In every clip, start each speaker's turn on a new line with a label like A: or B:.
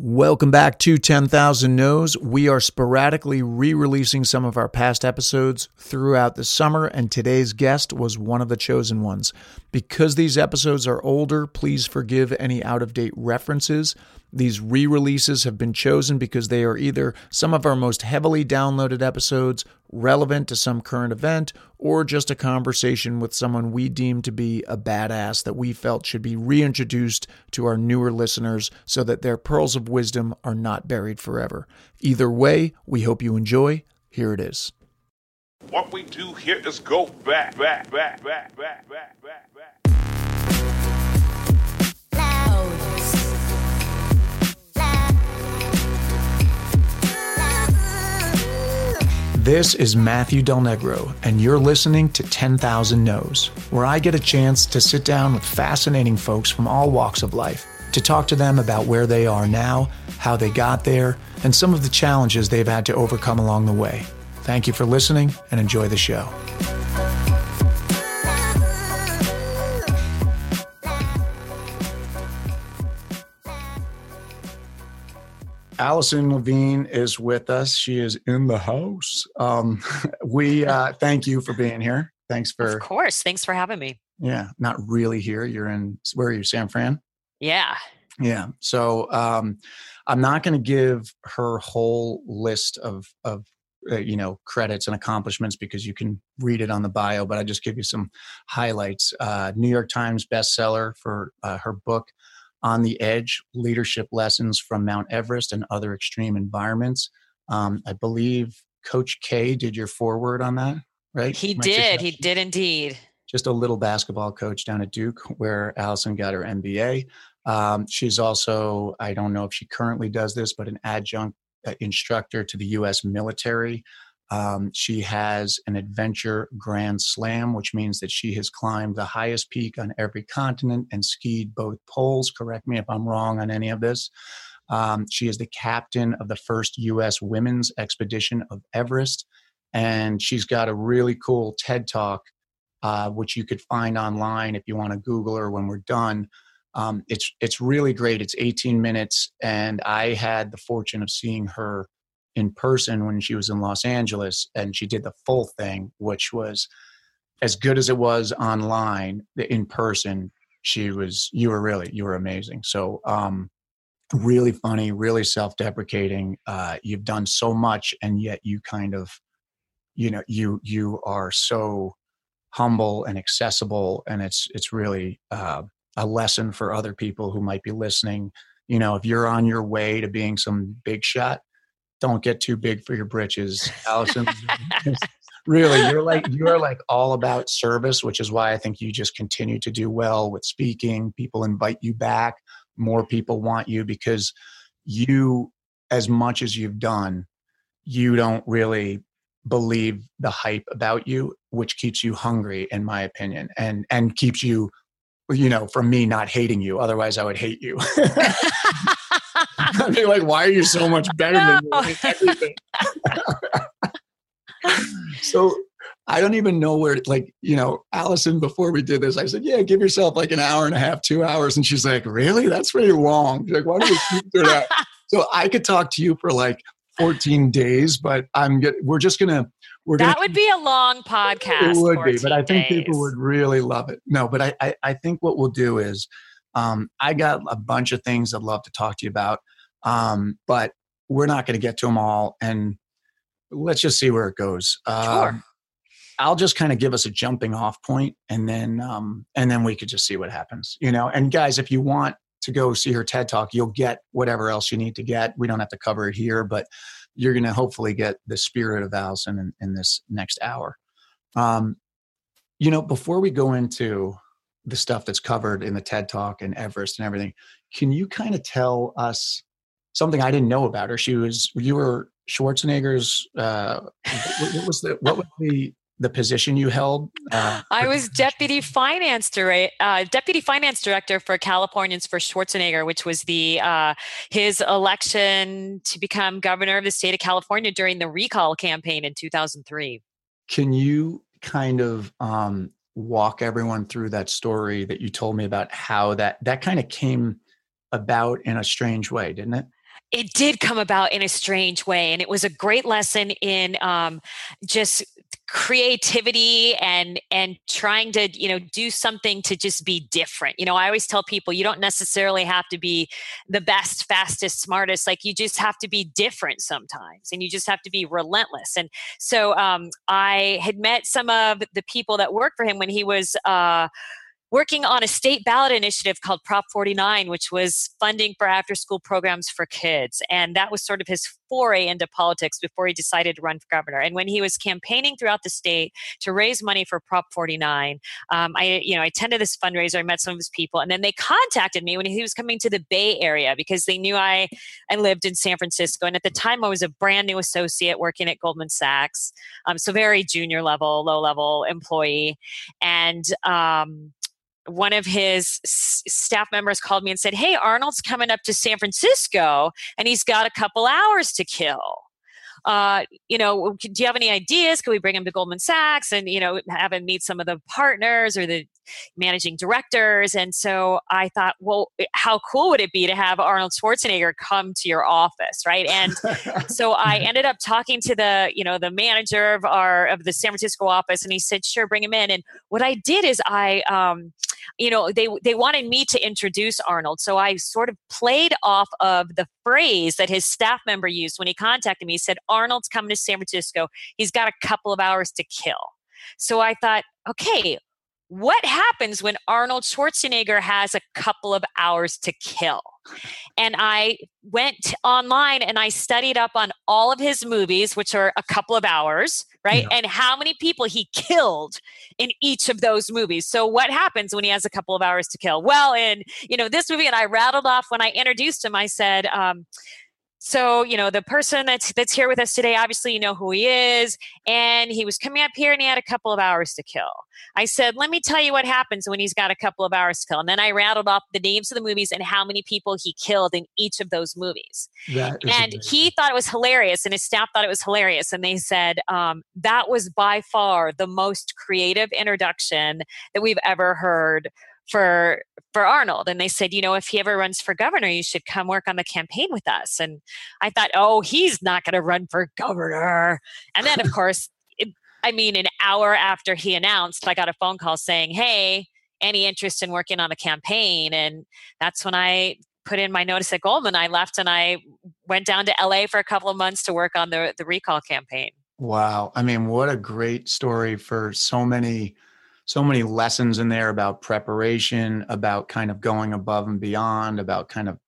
A: Welcome back to 10,000 No's. We are sporadically re releasing some of our past episodes throughout the summer, and today's guest was one of the chosen ones. Because these episodes are older, please forgive any out of date references. These re releases have been chosen because they are either some of our most heavily downloaded episodes, relevant to some current event, or just a conversation with someone we deem to be a badass that we felt should be reintroduced to our newer listeners so that their pearls of wisdom are not buried forever. Either way, we hope you enjoy. Here it is.
B: What we do here is go back, back, back, back, back, back, back,
A: This is Matthew Del Negro, and you're listening to 10,000 No's, where I get a chance to sit down with fascinating folks from all walks of life to talk to them about where they are now, how they got there, and some of the challenges they've had to overcome along the way. Thank you for listening and enjoy the show. Alison Levine is with us. She is in the house. Um, we uh, thank you for being here. Thanks for,
C: Of course. Thanks for having me.
A: yeah, not really here. You're in, where are you, San Fran?
C: Yeah.
A: Yeah. So um, I'm not going to give her whole list of of uh, you know credits and accomplishments because you can read it on the bio. But I just give you some highlights. Uh, New York Times bestseller for uh, her book "On the Edge: Leadership Lessons from Mount Everest and Other Extreme Environments." Um, I believe Coach K did your foreword on that, right?
C: He did. He did indeed.
A: just a little basketball coach down at Duke, where Alison got her MBA. Um, she's also, I don't know if she currently does this, but an adjunct uh, instructor to the U.S. military. Um, she has an adventure grand slam, which means that she has climbed the highest peak on every continent and skied both poles. Correct me if I'm wrong on any of this. Um, she is the captain of the first U.S. women's expedition of Everest. And she's got a really cool TED talk uh, which you could find online if you want to Google her when we're done. Um, it's it's really great. It's 18 minutes, and I had the fortune of seeing her in person when she was in Los Angeles, and she did the full thing, which was as good as it was online. In person, she was. You were really you were amazing. So. Um, really funny really self-deprecating uh, you've done so much and yet you kind of you know you you are so humble and accessible and it's it's really uh, a lesson for other people who might be listening you know if you're on your way to being some big shot don't get too big for your britches alison. Really you're like you're like all about service which is why i think you just continue to do well with speaking. People invite you back. More people want you because you as much as you've done you don't really believe the hype about you which keeps you hungry in my opinion and and keeps you you know from me not hating you. Otherwise i would hate you i'd be like why are you so much better than me? Everything. So i don't even know where like you know alison before we did this i said yeah give yourself like an hour and a half two hours. And she's like really? That's pretty long. She's like why do we keep doing that? So i could talk to you for like 14 days, but I'm get, we're just gonna we're
C: That
A: gonna
C: would be a long podcast.
A: it would be, but I
C: 14
A: think people would really love it. No, but I I, I think what we'll do is um, I got a bunch of things I'd love to talk to you about, um, but we're not going to get to them all, and let's just see where it goes.
C: Sure.
A: Um, I'll just kind of give us a jumping off point, and then um, and then we could just see what happens, you know. And guys, if you want to go see her TED talk, you'll get whatever else you need to get. We don't have to cover it here, but you're going to hopefully get the spirit of Alison in, in this next hour. Um, you know, before we go into the stuff that's covered in the TED talk and Everest and everything, can you kind of tell us something I didn't know about her? She was you were Schwarzenegger's. Uh, what, what was the what was the the position you held? Uh,
C: I was deputy finance director, uh, deputy finance director for Californians for Schwarzenegger, which was the uh, his election to become governor of the state of California during the recall campaign in 2003.
A: Can you kind of um, walk everyone through that story that you told me about how that that kind of came about in a strange way, didn't it?
C: It did come about in a strange way and it was a great lesson in um, just creativity and and trying to you know do something to just be different. You know i always tell people you don't necessarily have to be the best fastest smartest like you just have to be different sometimes and you just have to be relentless. And so um, i had met some of the people that worked for him when he was uh, working on a state ballot initiative called Prop 49, which was funding for after school programs for kids. And that was sort of his foray into politics before he decided to run for governor. And when he was campaigning throughout the state to raise money for Prop 49, um, I, you know, I attended this fundraiser, I met some of his people, and then they contacted me when he was coming to the Bay Area because they knew I, I lived in San Francisco. And at the time, I was a brand new associate working at Goldman Sachs. Um, so very junior level, low level employee. And, um, one of his s- staff members called me and said, Hey, Arnold's coming up to San Francisco and he's got a couple hours to kill. Uh, you know, do you have any ideas? Can we bring him to Goldman Sachs and, you know, have him meet some of the partners or the managing directors? And so I thought, well, how cool would it be to have Arnold Schwarzenegger come to your office, right? And so I ended up talking to the, you know, the manager of our of the San Francisco office, and he said, sure, bring him in. And what I did is I, um, you know, they they wanted me to introduce Arnold, so I sort of played off of the phrase that his staff member used when he contacted me. He said, Arnold's coming to San Francisco. He's got a couple of hours to kill. So I thought, okay, what happens when Arnold Schwarzenegger has a couple of hours to kill? And I went online and I studied up on all of his movies, which are a couple of hours, right? Yeah. And how many people he killed in each of those movies. So what happens when he has a couple of hours to kill? Well, in you know this movie, and I rattled off when I introduced him. I said. Um, so you know the person that's that's here with us today obviously you know who he is and he was coming up here and he had a couple of hours to kill. I said let me tell you what happens when he's got a couple of hours to kill. And then i rattled off the names of the movies and how many people he killed in each of those movies. And amazing. he thought it was hilarious and his staff thought it was hilarious and they said um, that was by far the most creative introduction that we've ever heard for for Arnold and they said, you know, if he ever runs for governor, you should come work on the campaign with us. And I thought, oh, he's not going to run for governor. And then of course, it, I mean, an hour after he announced, I got a phone call saying, hey, any interest in working on the campaign? And that's when I put in my notice at Goldman. I left and I went down to LA for a couple of months to work on the the recall campaign.
A: Wow. I mean, what a great story for so many so many lessons in there about preparation, about kind of going above and beyond, about kind of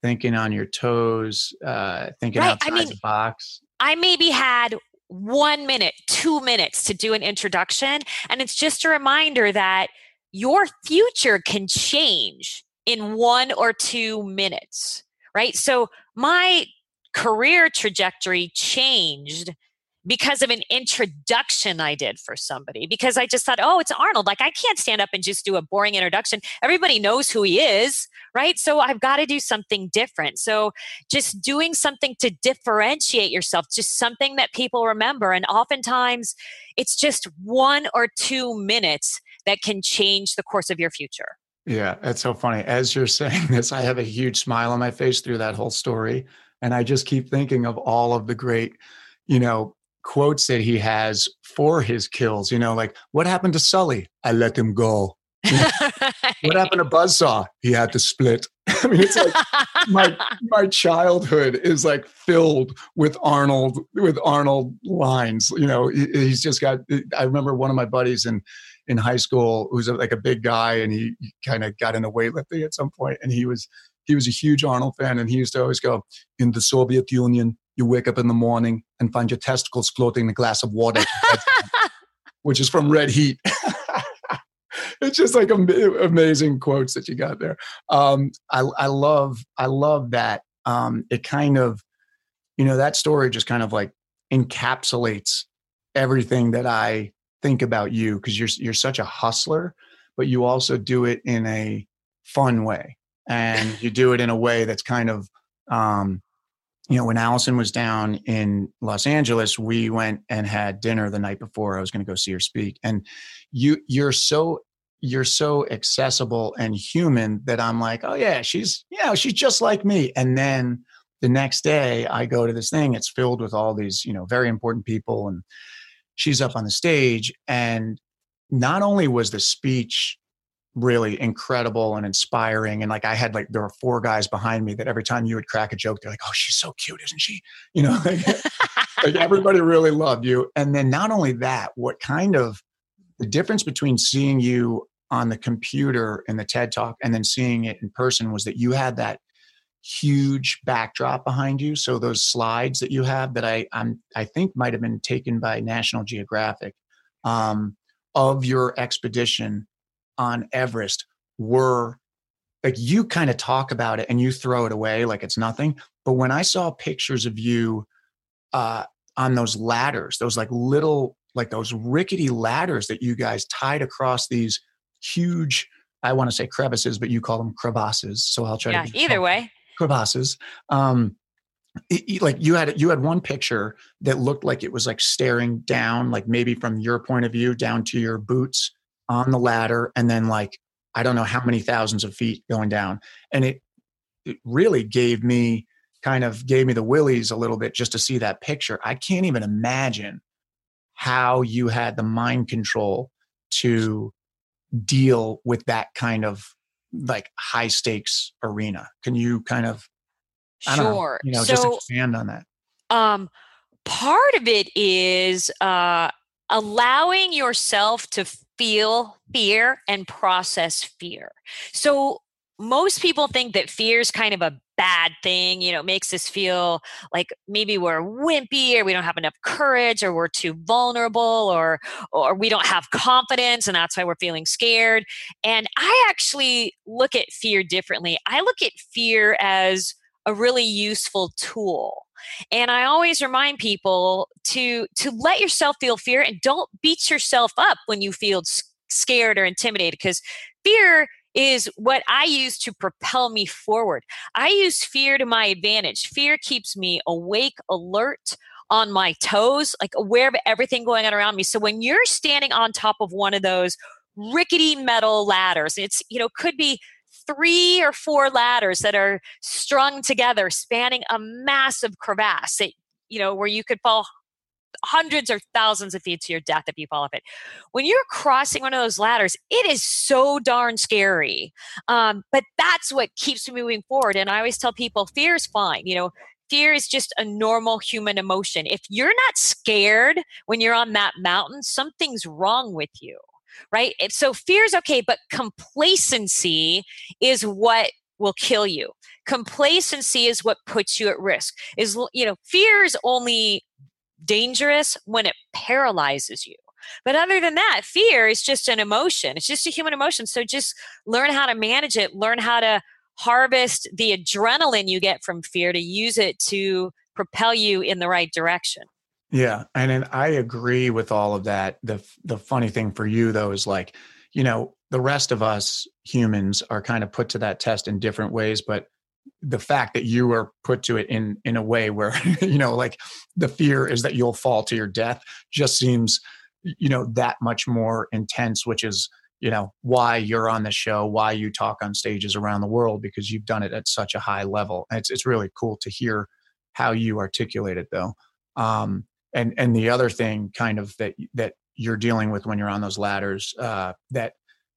A: thinking on your toes, uh, thinking right. outside I mean, the box.
C: I maybe had one minute, two minutes to do an introduction. And it's just a reminder that your future can change in one or two minutes, right? So my career trajectory changed because of an introduction I did for somebody. Because I just thought, oh, it's Arnold. Like, I can't stand up and just do a boring introduction. Everybody knows who he is, right? So I've got to do something different. So just doing something to differentiate yourself, just something that people remember. And oftentimes it's just one or two minutes that can change the course of your future.
A: Yeah, that's so funny. As you're saying this, I have a huge smile on my face through that whole story. And I just keep thinking of all of the great, you know, quotes that he has for his kills. You know, like what happened to Sully? I let him go. what happened to Buzzsaw? He had to split. I mean, it's like my my childhood is like filled with Arnold with Arnold lines. You know, he, he's just got. I remember one of my buddies in in high school who's like a big guy, and he, he kind of got into weightlifting at some point, and he was he was a huge Arnold fan, and he used to always go in the Soviet Union you wake up in the morning and find your testicles floating in a glass of water, which is from Red Heat. it's just like amazing quotes that you got there. Um, I, I love, I love that. Um, it kind of, you know, that story just kind of like encapsulates everything that I think about you because you're you're such a hustler, but you also do it in a fun way, and you do it in a way that's kind of um, you know, when Alison was down in Los Angeles, we went and had dinner the night before I was going to go see her speak. And you, you're so, you're so accessible and human that I'm like, oh yeah, she's, yeah, she's just like me. And then the next day I go to this thing, it's filled with all these, you know, very important people. And she's up on the stage. And not only was the speech really incredible and inspiring. And like I had like there were four guys behind me that every time you would crack a joke, they're like, "Oh, she's so cute, isn't she?" You know, like, like everybody really loved you. And then not only that, what kind of the difference between seeing you on the computer in the TED Talk and then seeing it in person was that you had that huge backdrop behind you. So those slides that you have that I I'm, I think might have been taken by National Geographic um, of your expedition on Everest were like you kind of talk about it and you throw it away like it's nothing. But when I saw pictures of you uh, on those ladders, those like little like those rickety ladders that you guys tied across these huge I want to say crevices, but you call them crevasses. So I'll try
C: yeah,
A: to
C: either way.
A: Crevasses. Um, it, like you had you had one picture that looked like it was like staring down, like maybe from your point of view down to your boots on the ladder, and then like I don't know how many thousands of feet going down, and it it really gave me kind of gave me the willies a little bit just to see that picture. I can't even imagine how you had the mind control to deal with that kind of like high stakes arena. Can you kind of I
C: sure.
A: Know, you know,
C: so,
A: just expand on that.
C: Um part of it is uh allowing yourself to feel fear and process fear. So most people think that fear is kind of a bad thing you know makes us feel like maybe we're wimpy or we don't have enough courage or we're too vulnerable or or we don't have confidence and that's why we're feeling scared. And i actually look at fear differently. I look at fear as a really useful tool and i always remind people to to let yourself feel fear and don't beat yourself up when you feel scared or intimidated because fear is what I use to propel me forward. I use fear to my advantage. Fear keeps me awake, alert, on my toes, like aware of everything going on around me. So when you're standing on top of one of those rickety metal ladders, it's, you know, could be three or four ladders that are strung together, spanning a massive crevasse that, you know, where you could fall hundreds or thousands of feet to your death if you fall off it. When you're crossing one of those ladders, it is so darn scary. Um, but that's what keeps me moving forward. And I always tell people fear is fine. You know, fear is just a normal human emotion. If you're not scared when you're on that mountain, something's wrong with you. Right. So fear is okay, but complacency is what will kill you complacency is what puts you at risk is you know fear is only dangerous when it paralyzes you. But other than that, fear is just an emotion. It's just a human emotion. So just learn how to manage it, learn how to harvest the adrenaline you get from fear to use it to propel you in the right direction.
A: Yeah, and then I agree with all of that. The the funny thing for you though is like, you know, the rest of us humans are kind of put to that test in different ways, but the fact that you are put to it in in a way where you know like the fear is that you'll fall to your death just seems you know that much more intense which is you know why you're on the show why you talk on stages around the world because you've done it at such a high level it's it's really cool to hear how you articulate it though um and and the other thing kind of that that you're dealing with when you're on those ladders uh that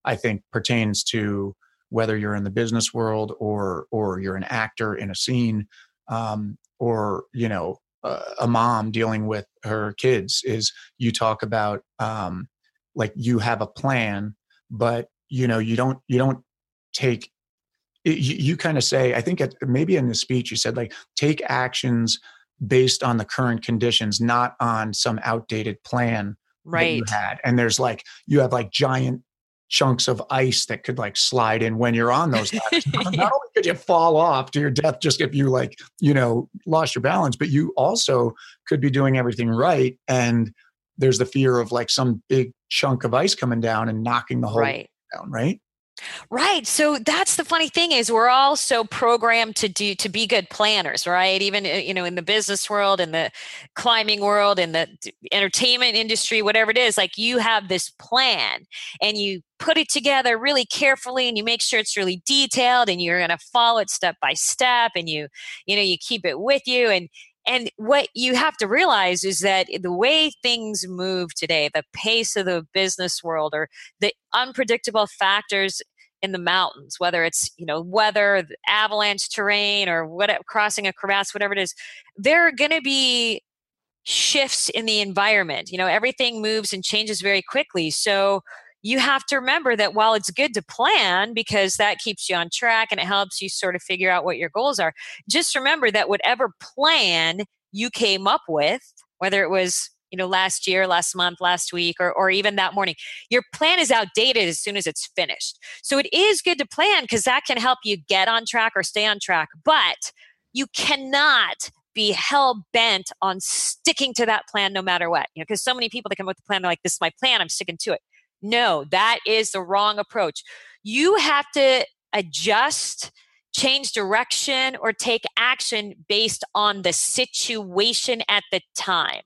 A: i think pertains to whether you're in the business world or or you're an actor in a scene um, or you know uh, a mom dealing with her kids is you talk about um, like you have a plan but you know you don't you don't take you, you kind of say i think it, maybe in the speech you said like take actions based on the current conditions not on some outdated plan
C: right
A: you had and there's like you have like giant chunks of ice that could like slide in when you're on those ladders. Not only could you fall off to your death just if you like, you know, lost your balance, but you also could be doing everything right. And there's the fear of like some big chunk of ice coming down and knocking the whole
C: right.
A: down, right?
C: Right. So that's the funny thing is we're all so programmed to do to be good planners, right? Even uh, you know in the business world, in the climbing world, in the entertainment industry, whatever it is, like you have this plan and you put it together really carefully and you make sure it's really detailed and you're going to follow it step by step and you you know you keep it with you and and what you have to realize is that the way things move today the pace of the business world or the unpredictable factors in the mountains whether it's you know weather avalanche terrain or what crossing a crevasse whatever it is there are going to be shifts in the environment. You know, everything moves and changes very quickly. So you have to remember that while it's good to plan because that keeps you on track and it helps you sort of figure out what your goals are, just remember that whatever plan you came up with, whether it was you know last year last month last week or, or even that morning your plan is outdated as soon as it's finished so it is good to plan because that can help you get on track or stay on track but you cannot be hell bent on sticking to that plan no matter what. You know, because so many people that come up with a plan, they're like, this is my plan, I'm sticking to it. No, that is the wrong approach. You have to adjust, change direction, or take action based on the situation at the time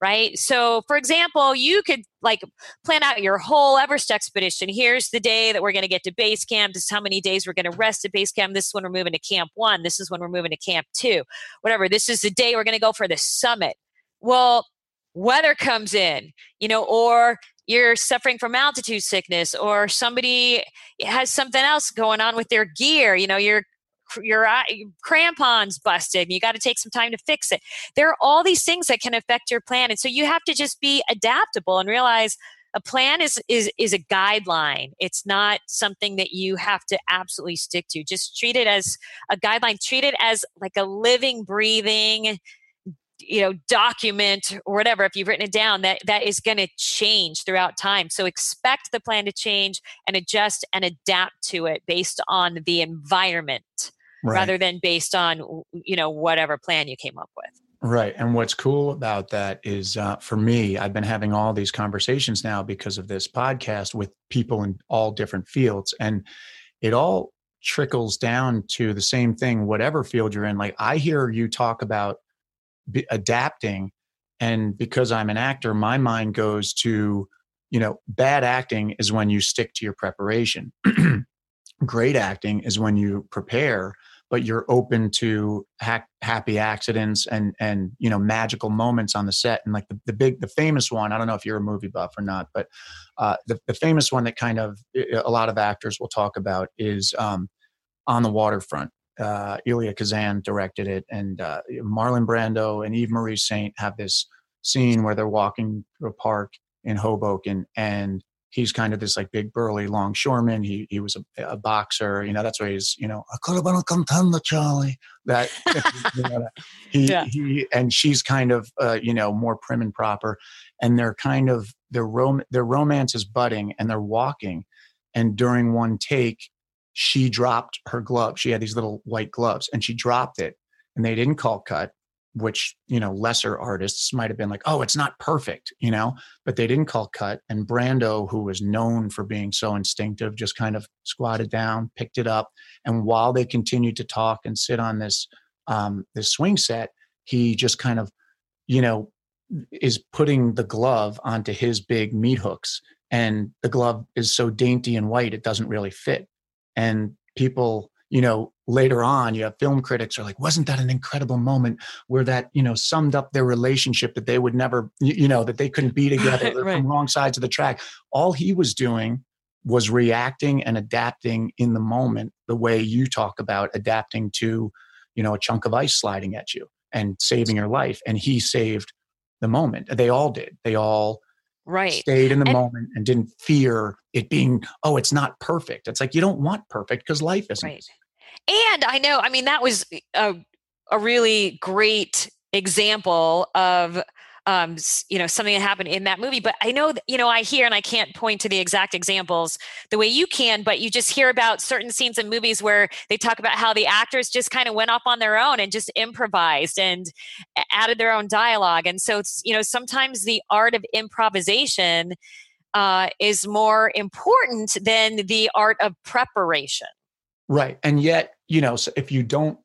C: right? So, for example, you could like plan out your whole Everest expedition. Here's the day that we're going to get to base camp. This is how many days we're going to rest at base camp. This is when we're moving to camp one. This is when we're moving to camp two. Whatever. This is the day we're going to go for the summit. Well, weather comes in, you know, or you're suffering from altitude sickness or somebody has something else going on with their gear you know you're your crampons busted you got to take some time to fix it. There are all these things that can affect your plan and so you have to just be adaptable and realize a plan is is is a guideline. It's not something that you have to absolutely stick to. Just treat it as a guideline. Treat it as like a living breathing you know document or whatever if you've written it down that that is going to change throughout time. So expect the plan to change and adjust and adapt to it based on the environment right. rather than based on you know whatever plan you came up with.
A: Right and what's cool about that is uh, for me i've been having all these conversations now because of this podcast with people in all different fields and it all trickles down to the same thing whatever field you're in. Like i hear you talk about adapting and because i'm an actor my mind goes to you know bad acting is when you stick to your preparation. Great acting is when you prepare but you're open to ha- happy accidents and and you know magical moments on the set. And like the, the big the famous one i don't know if you're a movie buff or not but uh, the, the famous one that kind of a lot of actors will talk about is um, on the waterfront uh, Elia Kazan directed it, and uh, Marlon Brando and Eva Marie Saint have this scene where they're walking through a park in Hoboken, and he's kind of this like big burly longshoreman. He he was a, a boxer. You know, that's why he's you know a could contender, Charlie. That, you know, that he yeah. he and she's kind of uh, you know more prim and proper, and they're kind of their rom their romance is budding, and they're walking, and during one take, she dropped her glove. She had these little white gloves, and she dropped it, and they didn't call cut which you know lesser artists might have been like oh it's not perfect you know? But they didn't call cut and brando who was known for being so instinctive just kind of squatted down picked it up. And while they continued to talk and sit on this um, this swing set he just kind of you know is putting the glove onto his big meat hooks. And the glove is so dainty and white it doesn't really fit and people you know later on you have film critics are like wasn't that an incredible moment where that you know summed up their relationship that they would never you know that they couldn't be together right. from wrong sides of the track? All he was doing was reacting and adapting in the moment the way you talk about adapting to you know a chunk of ice sliding at you and saving your life and he saved the moment. They all did. They all
C: right.
A: stayed in the and, moment and didn't fear it being oh it's not perfect. It's like you don't want perfect because life isn't.
C: Right. And I know, I mean, that was eh, a, a really great example of um, you know something that happened in that movie but i know you know i hear and i can't point to the exact examples the way you can but you just hear about certain scenes in movies where they talk about how the actors just kind of went off on their own and just improvised and added their own dialogue and so it's you know sometimes the art of improvisation uh, is more important than the art of preparation
A: Right. And yet, you know, so if you don't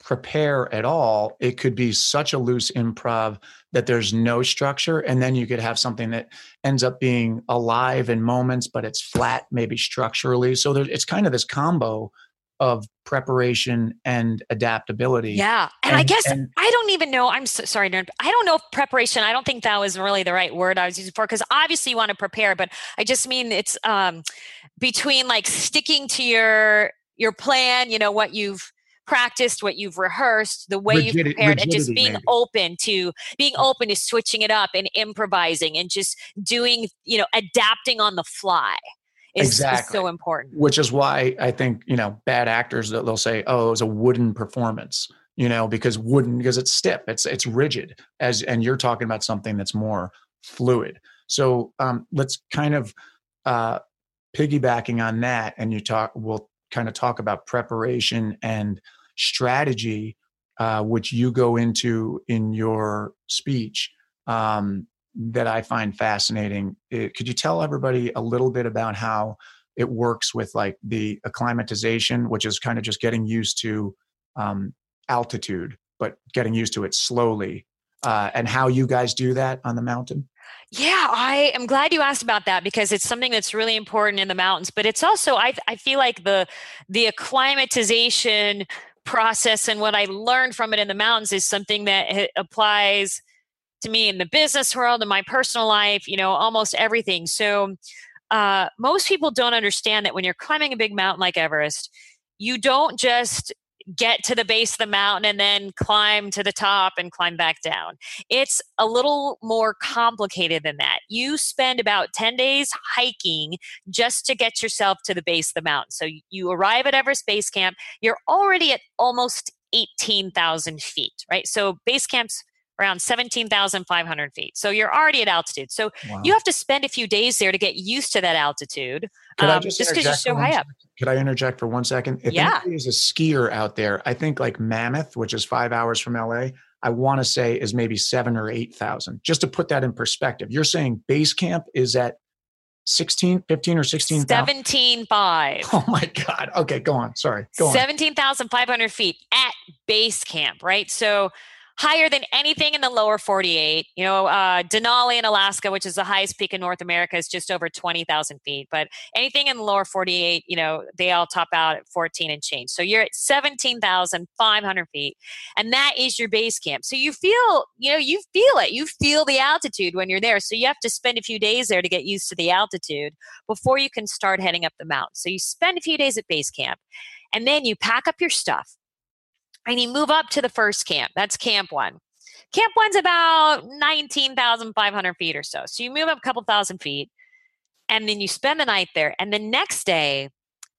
A: prepare at all, it could be such a loose improv that there's no structure. And then you could have something that ends up being alive in moments, but it's flat, maybe structurally. So there, it's kind of this combo of preparation and adaptability.
C: Yeah. And, and I guess and, I don't even know. I'm so, sorry. I don't know if preparation, I don't think that was really the right word I was using for because obviously you want to prepare, but I just mean it's um, between like sticking to your your plan, you know, what you've practiced, what you've rehearsed, the way you've prepared, and just being maybe. open to being open to switching it up and improvising and just doing, you know, adapting on the fly. Is, exactly. Is so important.
A: Which is why I think, you know, bad actors that they'll say, oh, it was a wooden performance, you know, because wooden, because it's stiff, it's it's rigid. As and you're talking about something that's more fluid. So um, let's kind of uh, piggybacking on that, and you talk. We'll kind of talk about preparation and strategy, uh, which you go into in your speech, um, that I find fascinating. It, could you tell everybody a little bit about how it works with like the acclimatization, which is kind of just getting used to um, altitude, but getting used to it slowly, uh, and how you guys do that on the mountain?
C: Yeah, I am glad you asked about that because it's something that's really important in the mountains. But it's also I I feel like the the acclimatization process and what I learned from it in the mountains is something that applies to me in the business world and my personal life. You know, almost everything. So uh, most people don't understand that when you're climbing a big mountain like Everest, you don't just get to the base of the mountain and then climb to the top and climb back down. It's a little more complicated than that. You spend about 10 days hiking just to get yourself to the base of the mountain. So you arrive at Everest Base Camp, you're already at almost 18,000 feet, right? So base camp's around 17,500 feet. So you're already at altitude. So wow. you have to spend a few days there to get used to that altitude. Um, just because you're so high up.
A: Could I interject for one second? If
C: yeah.
A: is a skier out there, I think like Mammoth, which is five hours from LA, I want to say is maybe seven or 8,000. Just to put that in perspective, you're saying base camp is at 16, 15 or 16?
C: 17.5.
A: Oh my God. Okay, go on. Sorry. Go
C: 17,500 feet at base camp, right? So higher than anything in the lower 48. You know, uh, Denali in Alaska, which is the highest peak in North America, is just over 20,000 feet. But anything in the lower 48, you know, they all top out at 14 and change. So you're at 17,500 feet. And that is your base camp. So you feel, you know, you feel it. You feel the altitude when you're there. So you have to spend a few days there to get used to the altitude before you can start heading up the mountain. So you spend a few days at base camp and then you pack up your stuff and you move up to the first camp. That's camp one. Camp one's about 19,500 feet or so. So you move up a couple thousand feet and then you spend the night there. And the next day,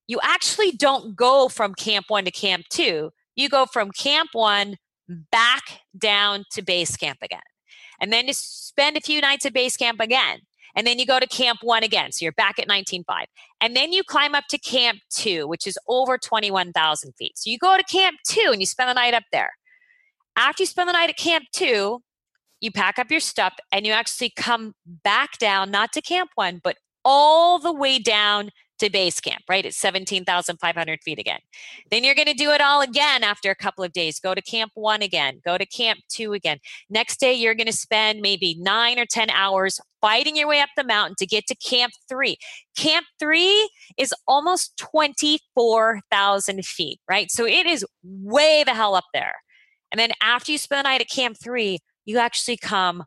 C: you actually don't go from camp one to camp two. You go from camp one back down to base camp again. And then you spend a few nights at base camp again. And then you go to camp one again. So you're back at 19.5. And then you climb up to camp two, which is over 21,000 feet. So you go to camp two and you spend the night up there. After you spend the night at camp two, you pack up your stuff and you actually come back down, not to camp one, but all the way down to base camp, right? It's 17,500 feet again. Then you're going to do it all again after a couple of days. Go to camp one again, go to camp two again. Next day, you're going to spend maybe nine or 10 hours fighting your way up the mountain to get to camp three. Camp three is almost 24,000 feet, right? So it is way the hell up there. And then after you spend the night at camp three, you actually come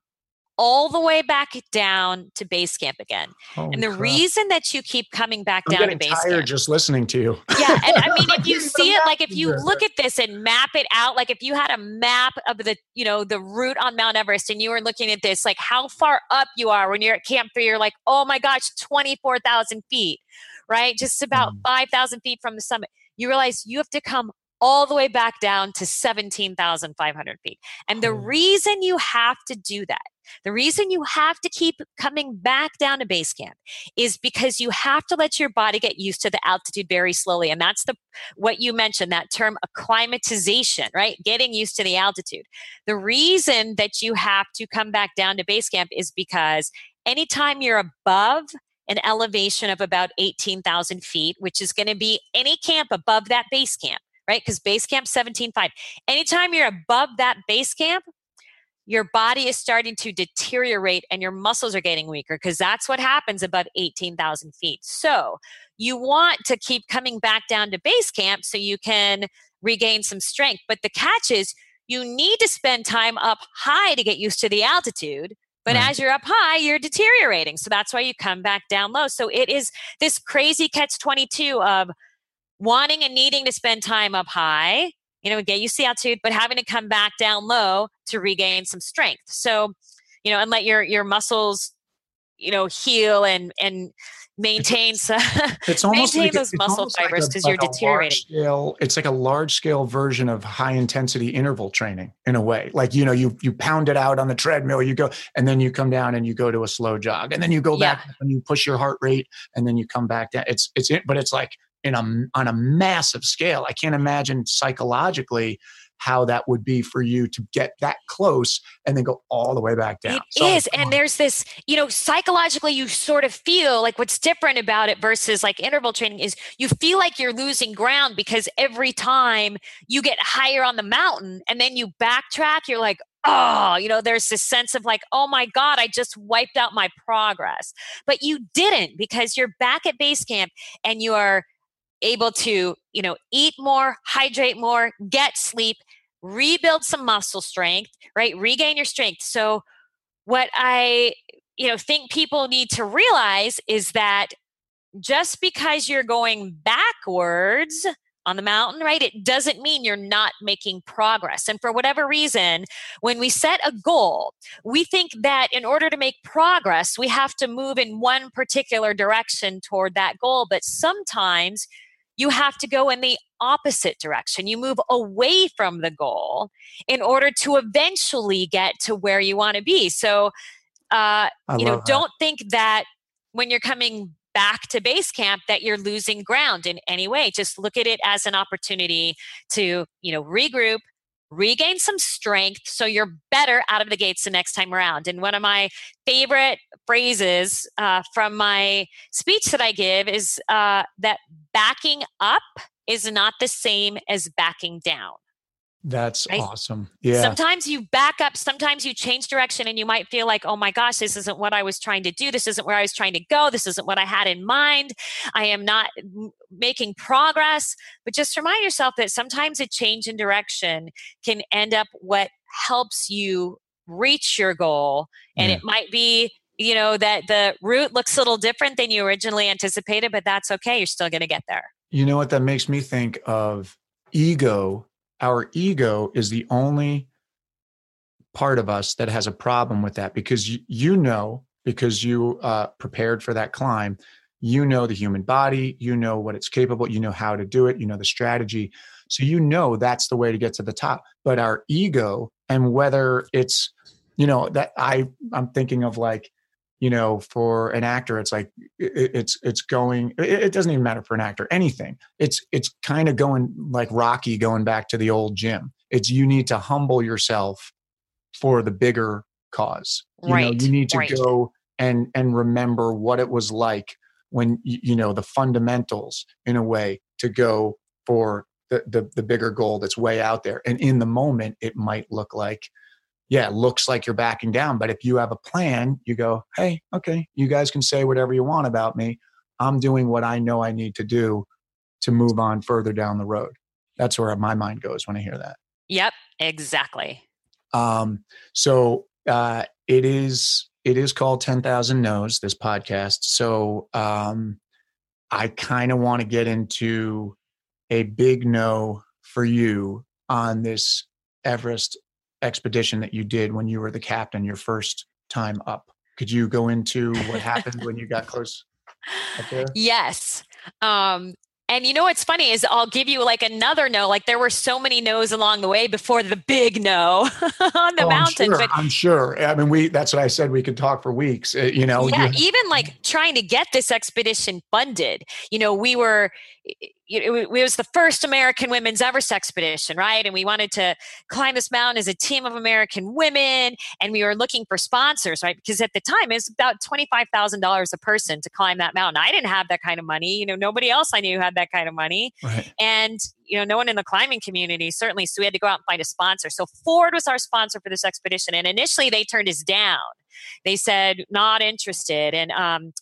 C: all the way back down to base camp again. Holy and the crap. reason that you keep coming back
A: I'm
C: down to base
A: tired
C: camp,
A: just listening to you.
C: Yeah, and I mean, if you see it, like if you look at this and map it out, like if you had a map of the, you know, the route on Mount Everest, and you were looking at this, like how far up you are when you're at Camp Three, you're like, oh my gosh, twenty four thousand feet, right? Just about mm. five thousand feet from the summit. You realize you have to come all the way back down to 17,500 feet. And the oh. reason you have to do that the reason you have to keep coming back down to base camp is because you have to let your body get used to the altitude very slowly. And that's the what you mentioned, that term acclimatization, right? Getting used to the altitude. The reason that you have to come back down to base camp is because anytime you're above an elevation of about 18,000 feet, which is going to be any camp above that base camp, right? Because base camp 17.5. Anytime you're above that base camp, your body is starting to deteriorate and your muscles are getting weaker because that's what happens above 18,000 feet. So you want to keep coming back down to base camp so you can regain some strength. But the catch is you need to spend time up high to get used to the altitude. But right. as you're up high, you're deteriorating. So that's why you come back down low. So it is this crazy catch 22 of wanting and needing to spend time up high you know, get used to the altitude, but having to come back down low to regain some strength. So, you know, and let your your muscles, you know, heal and and maintain some.
A: it's almost
C: maintain
A: like,
C: those muscle fibers because like you're deteriorating.
A: Scale, it's like a large scale version of high intensity interval training in a way. Like you know, you you pound it out on the treadmill, you go, and then you come down and you go to a slow jog, and then you go back yeah. and you push your heart rate, and then you come back down. It's it's it, but it's like in a on a massive scale. I can't imagine psychologically how that would be for you to get that close and then go all the way back down.
C: It so, is, and there's this, you know, psychologically, you sort of feel like what's different about it versus like interval training is you feel like you're losing ground because every time you get higher on the mountain and then you backtrack, you're like, oh, you know, there's this sense of like, oh my God, I just wiped out my progress. But you didn't because you're back at base camp and you are able to, you know, eat more, hydrate more, get sleep, rebuild some muscle strength, right? Regain your strength. So what I, you know, think people need to realize is that just because you're going backwards on the mountain, right? It doesn't mean you're not making progress. And for whatever reason, when we set a goal, we think that in order to make progress, we have to move in one particular direction toward that goal. But sometimes you have to go in the opposite direction. You move away from the goal in order to eventually get to where you want to be. So, uh, you know, that. don't think that when you're coming back to base camp that you're losing ground in any way. Just look at it as an opportunity to, you know, regroup, regain some strength so you're better out of the gates the next time around. And one of my favorite phrases uh, from my speech that I give is uh, that backing up is not the same as backing down.
A: That's right? awesome. Yeah.
C: Sometimes you back up, sometimes you change direction, and you might feel like, oh my gosh, this isn't what I was trying to do. This isn't where I was trying to go. This isn't what I had in mind. I am not making progress. But just remind yourself that sometimes a change in direction can end up what helps you reach your goal. And yeah. it might be you know that the route looks a little different than you originally anticipated but that's okay you're still going to get there
A: you know what that makes me think of ego our ego is the only part of us that has a problem with that because you, you know because you uh, prepared for that climb you know the human body you know what it's capable you know how to do it you know the strategy. So you know that's the way to get to the top. But our ego and whether it's you know that i i'm thinking of like you know for an actor it's like it, it's it's going it, it, doesn't even matter for an actor anything. It's it's kind of going like rocky going back to the old gym. It's you need to humble yourself for the bigger cause. You
C: right
A: know you need to
C: right.
A: go and and remember what it was like when you know the fundamentals in a way to go for the, the the bigger goal that's way out there and in the moment it might look like yeah, it looks like you're backing down. But if you have a plan, you go, hey, okay, you guys can say whatever you want about me. I'm doing what I know I need to do to move on further down the road. That's where my mind goes when I hear that.
C: Yep, exactly.
A: Um, so uh, it is it is called 10,000 No's, this podcast. So um, I kind of want to get into a big no for you on this Everest expedition that you did when you were the captain your first time up. Could you go into what happened when you got close?
C: Yes. Um, and you know what's funny is I'll give you like another no. Like there were so many no's along the way before the big no on the oh, mountain.
A: I'm sure, but I'm sure. I mean, we that's what I said. We could talk for weeks. Uh, you know.
C: Yeah. You, even like trying to get this expedition funded. You know, we were it was the first American women's Everest expedition, right? And we wanted to climb this mountain as a team of American women, and we were looking for sponsors, right? Because at the time it was about twenty five thousand dollars a person to climb that mountain. I didn't have that kind of money. You know, nobody else I knew had that kind of money, right. and you know, no one in the climbing community certainly. So we had to go out and find a sponsor. So Ford was our sponsor for this expedition, and initially they turned us down. They said not interested, and um,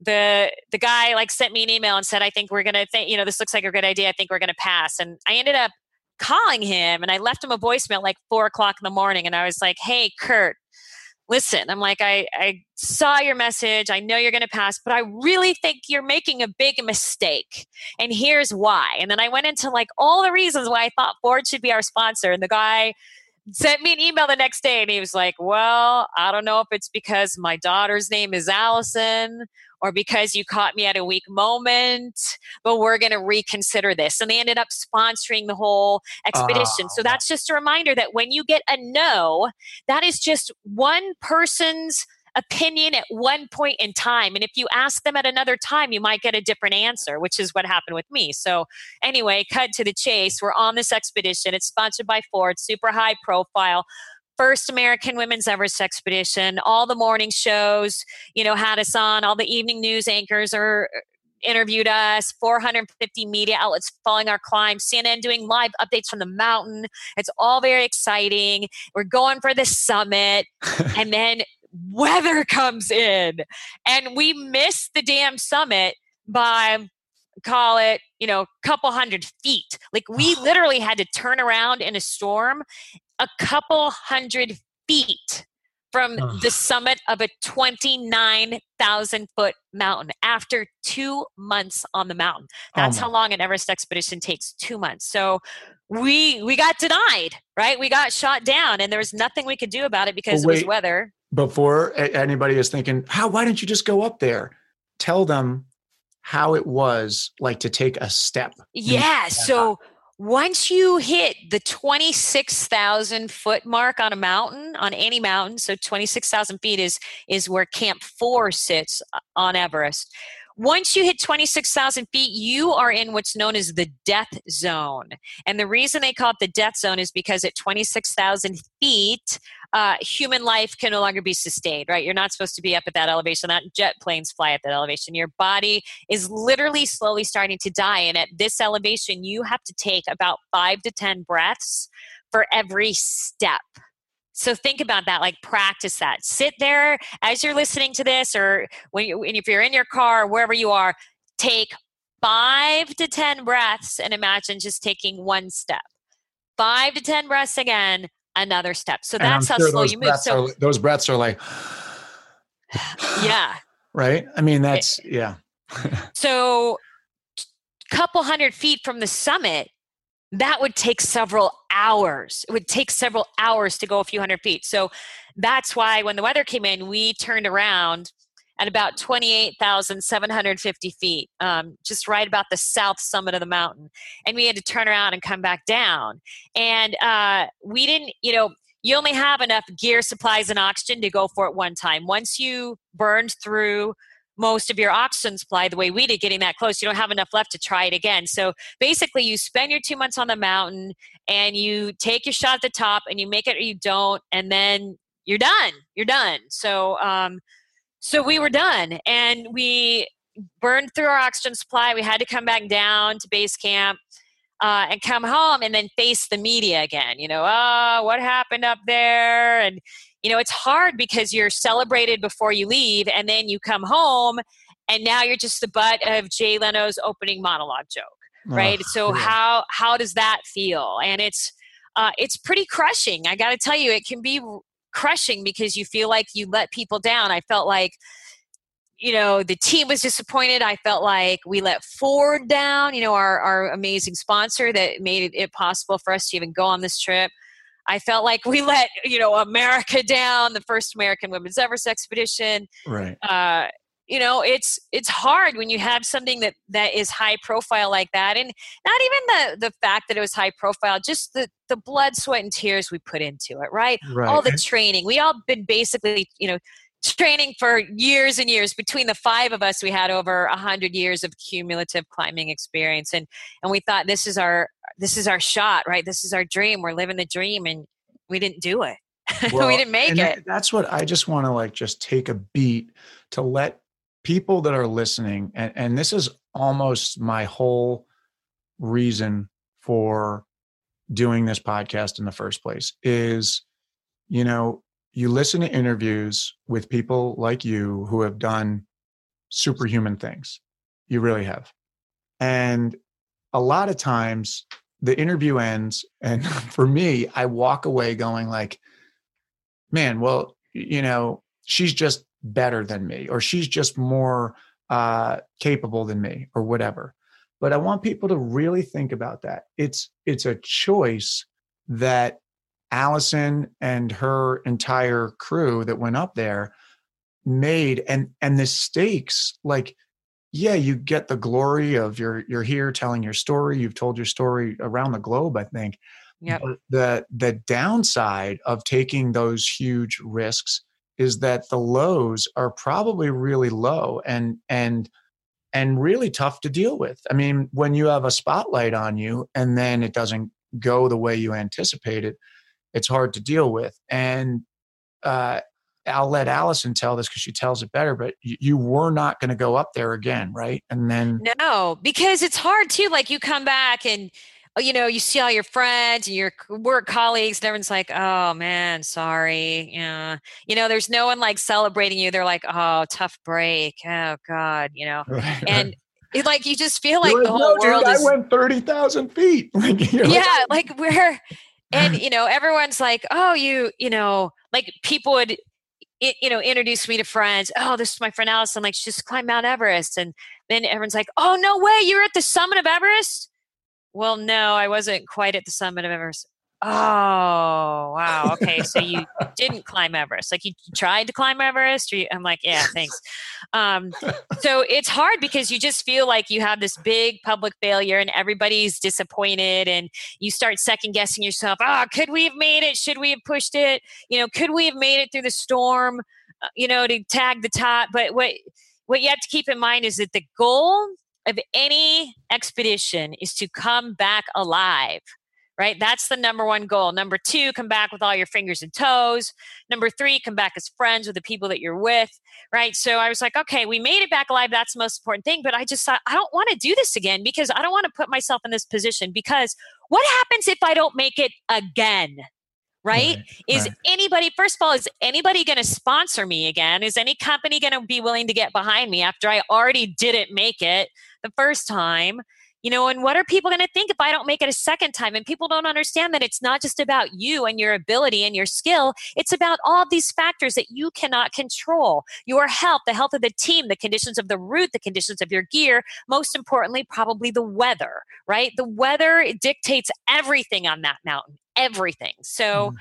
C: the the guy like sent me an email and said, "I think we're gonna think you know this looks like a good idea. I think we're gonna pass." And I ended up calling him and I left him a voicemail like four o'clock in the morning, and I was like, "Hey, Kurt." Listen, I'm like, I, I saw your message. I know you're going to pass, but I really think you're making a big mistake. And here's why. And then I went into like all the reasons why I thought Ford should be our sponsor. And the guy sent me an email the next day and he was like, Well, I don't know if it's because my daughter's name is Allison or because you caught me at a weak moment, but we're going to reconsider this. And they ended up sponsoring the whole expedition. Uh, so that's just a reminder that when you get a no, that is just one person's opinion at one point in time. And if you ask them at another time, you might get a different answer, which is what happened with me. So, anyway, cut to the chase. We're on this expedition. It's sponsored by Ford, super high profile first American Women's Everest expedition. All the morning shows, you know, had us on. All the evening news anchors are uh, interviewed us 450 media outlets following our climb cnn doing live updates from the mountain it's all very exciting we're going for the summit and then weather comes in and we miss the damn summit by call it you know a couple hundred feet like we literally had to turn around in a storm a couple hundred feet from the summit of a 29,000 foot mountain after two months on the mountain. Oh That's oh how long an Everest expedition takes two months. So we we got denied, right? We got shot down, and there was nothing we could do about it because well, wait, it was weather.
A: Before anybody is thinking, how? Why didn't you just go up there? Tell them how it was like to take a step.
C: Yeah. So once you hit the 26,000 foot mark on a mountain, on any mountain, so 26,000 feet is, is where Camp 4 sits uh, on Everest. Once you hit 26,000 feet, you are in what's known as the death zone. And the reason they call it the death zone is because at 26,000 feet, uh, human life can no longer be sustained, right? You're not supposed to be up at that elevation. That jet planes fly at that elevation. Your body is literally slowly starting to die. And at this elevation, you have to take about five to 10 breaths for every step. So think about that, like practice that. Sit there as you're listening to this, or when you, if you're in your car, or wherever you are, take five to 10 breaths and imagine just taking one step. Five to 10 breaths again, another step. So that's how sure slow you move. So
A: are, those breaths are like,
C: yeah.
A: Right. I mean, that's, it, yeah.
C: so couple hundred feet from the summit, that would take several hours. It would take several hours to go a few hundred feet. So that's why when the weather came in, we turned around at about 28,750 feet, um, just right about the south summit of the mountain. And we had to turn around and come back down. And uh, we didn't, you know, you only have enough gear, supplies, and oxygen to go for it one time. Once you burned through most of your oxygen supply the way we did getting that close you don't have enough left to try it again so basically you spend your two months on the mountain and you take your shot at the top and you make it or you don't and then you're done you're done so um, so we were done and we burned through our oxygen supply. We had to come back down to base camp uh, and come home and then face the media again. You know, oh, what happened up there? And, you know, it's hard because you're celebrated before you leave and then you come home and now you're just the butt of Jay Leno's opening monologue joke. Right. Oh, so yeah. how how does that feel? And it's uh, it's pretty crushing. I got to tell you, it can be crushing because you feel like you let people down. I felt like you know the team was disappointed i felt like we let ford down you know our, our amazing sponsor that made it possible for us to even go on this trip i felt like we let you know america down the first american women's everest expedition
A: right
C: uh, you know it's it's hard when you have something that that is high profile like that and not even the the fact that it was high profile just the the blood sweat and tears we put into it right, right. all the training we all been basically you know training for years and years. Between the five of us, we had over a hundred years of cumulative climbing experience, and and we thought this is our this is our shot, right? This is our dream. We're living the dream, and we didn't do it. Well, we didn't make it.
A: That's what I just want to like just take a beat to let people that are listening, and, and this is almost my whole reason for doing this podcast in the first place is, you know, you listen to interviews with people like you who have done superhuman things. You really have. And a lot of times the interview ends and for me I walk away going like man, well, you know, she's just better than me or she's just more uh capable than me or whatever. But I want people to really think about that. It's it's a choice that Alison and her entire crew that went up there made and and the stakes like yeah you get the glory of you're you're here telling your story. You've told your story around the globe i think.
C: Yeah
A: the the downside of taking those huge risks is that the lows are probably really low and and and really tough to deal with. I mean, when you have a spotlight on you and then it doesn't go the way you anticipated, it's hard to deal with. And uh, I'll let Alison tell this because she tells it better, but you, you were not going to go up there again, right? And then.
C: No, because it's hard too. Like you come back and Oh, you know, you see all your friends and your work colleagues, and everyone's like, "Oh man, sorry." Yeah, you know, there's no one like celebrating you. They're like, "Oh, tough break." Oh God, you know, right, and. Right. It, like you just feel like, like the whole no, world
A: dude,
C: is.
A: I went thirty thousand feet.
C: Like, yeah, like, like we're, and you know, everyone's like, "Oh, you, you know, like people would it, you know, introduce me to friends. Oh, this is my friend Alison. Like, she just climbed Mount Everest. And then everyone's like, oh, no way. You're at the summit of Everest? Well, no, I wasn't quite at the summit of Everest. Oh, wow. Okay. So you didn't climb Everest. Like you tried to climb Everest? You, I'm like, yeah, thanks. Um, so it's hard because you just feel like you have this big public failure and everybody's disappointed and you start second guessing yourself. Oh, could we have made it? Should we have pushed it? You know, could we have made it through the storm, uh, you know, to tag the top? But what, what you have to keep in mind is that the goal of any expedition is to come back alive right? That's the number one goal. Number two, come back with all your fingers and toes. Number three, come back as friends with the people that you're with, right? So I was like, okay, we made it back alive. That's the most important thing. But I just thought, I don't want to do this again because I don't want to put myself in this position. Because what happens if I don't make it again? right? right is right. anybody, first of all, is anybody going to sponsor me again? Is any company going to be willing to get behind me after I already didn't make it the first time? You know, and what are people going to think if I don't make it a second time? And people don't understand that it's not just about you and your ability and your skill. It's about all these factors that you cannot control your health, the health of the team, the conditions of the route, the conditions of your gear. Most importantly, probably the weather, right? The weather dictates everything on that mountain, everything. So,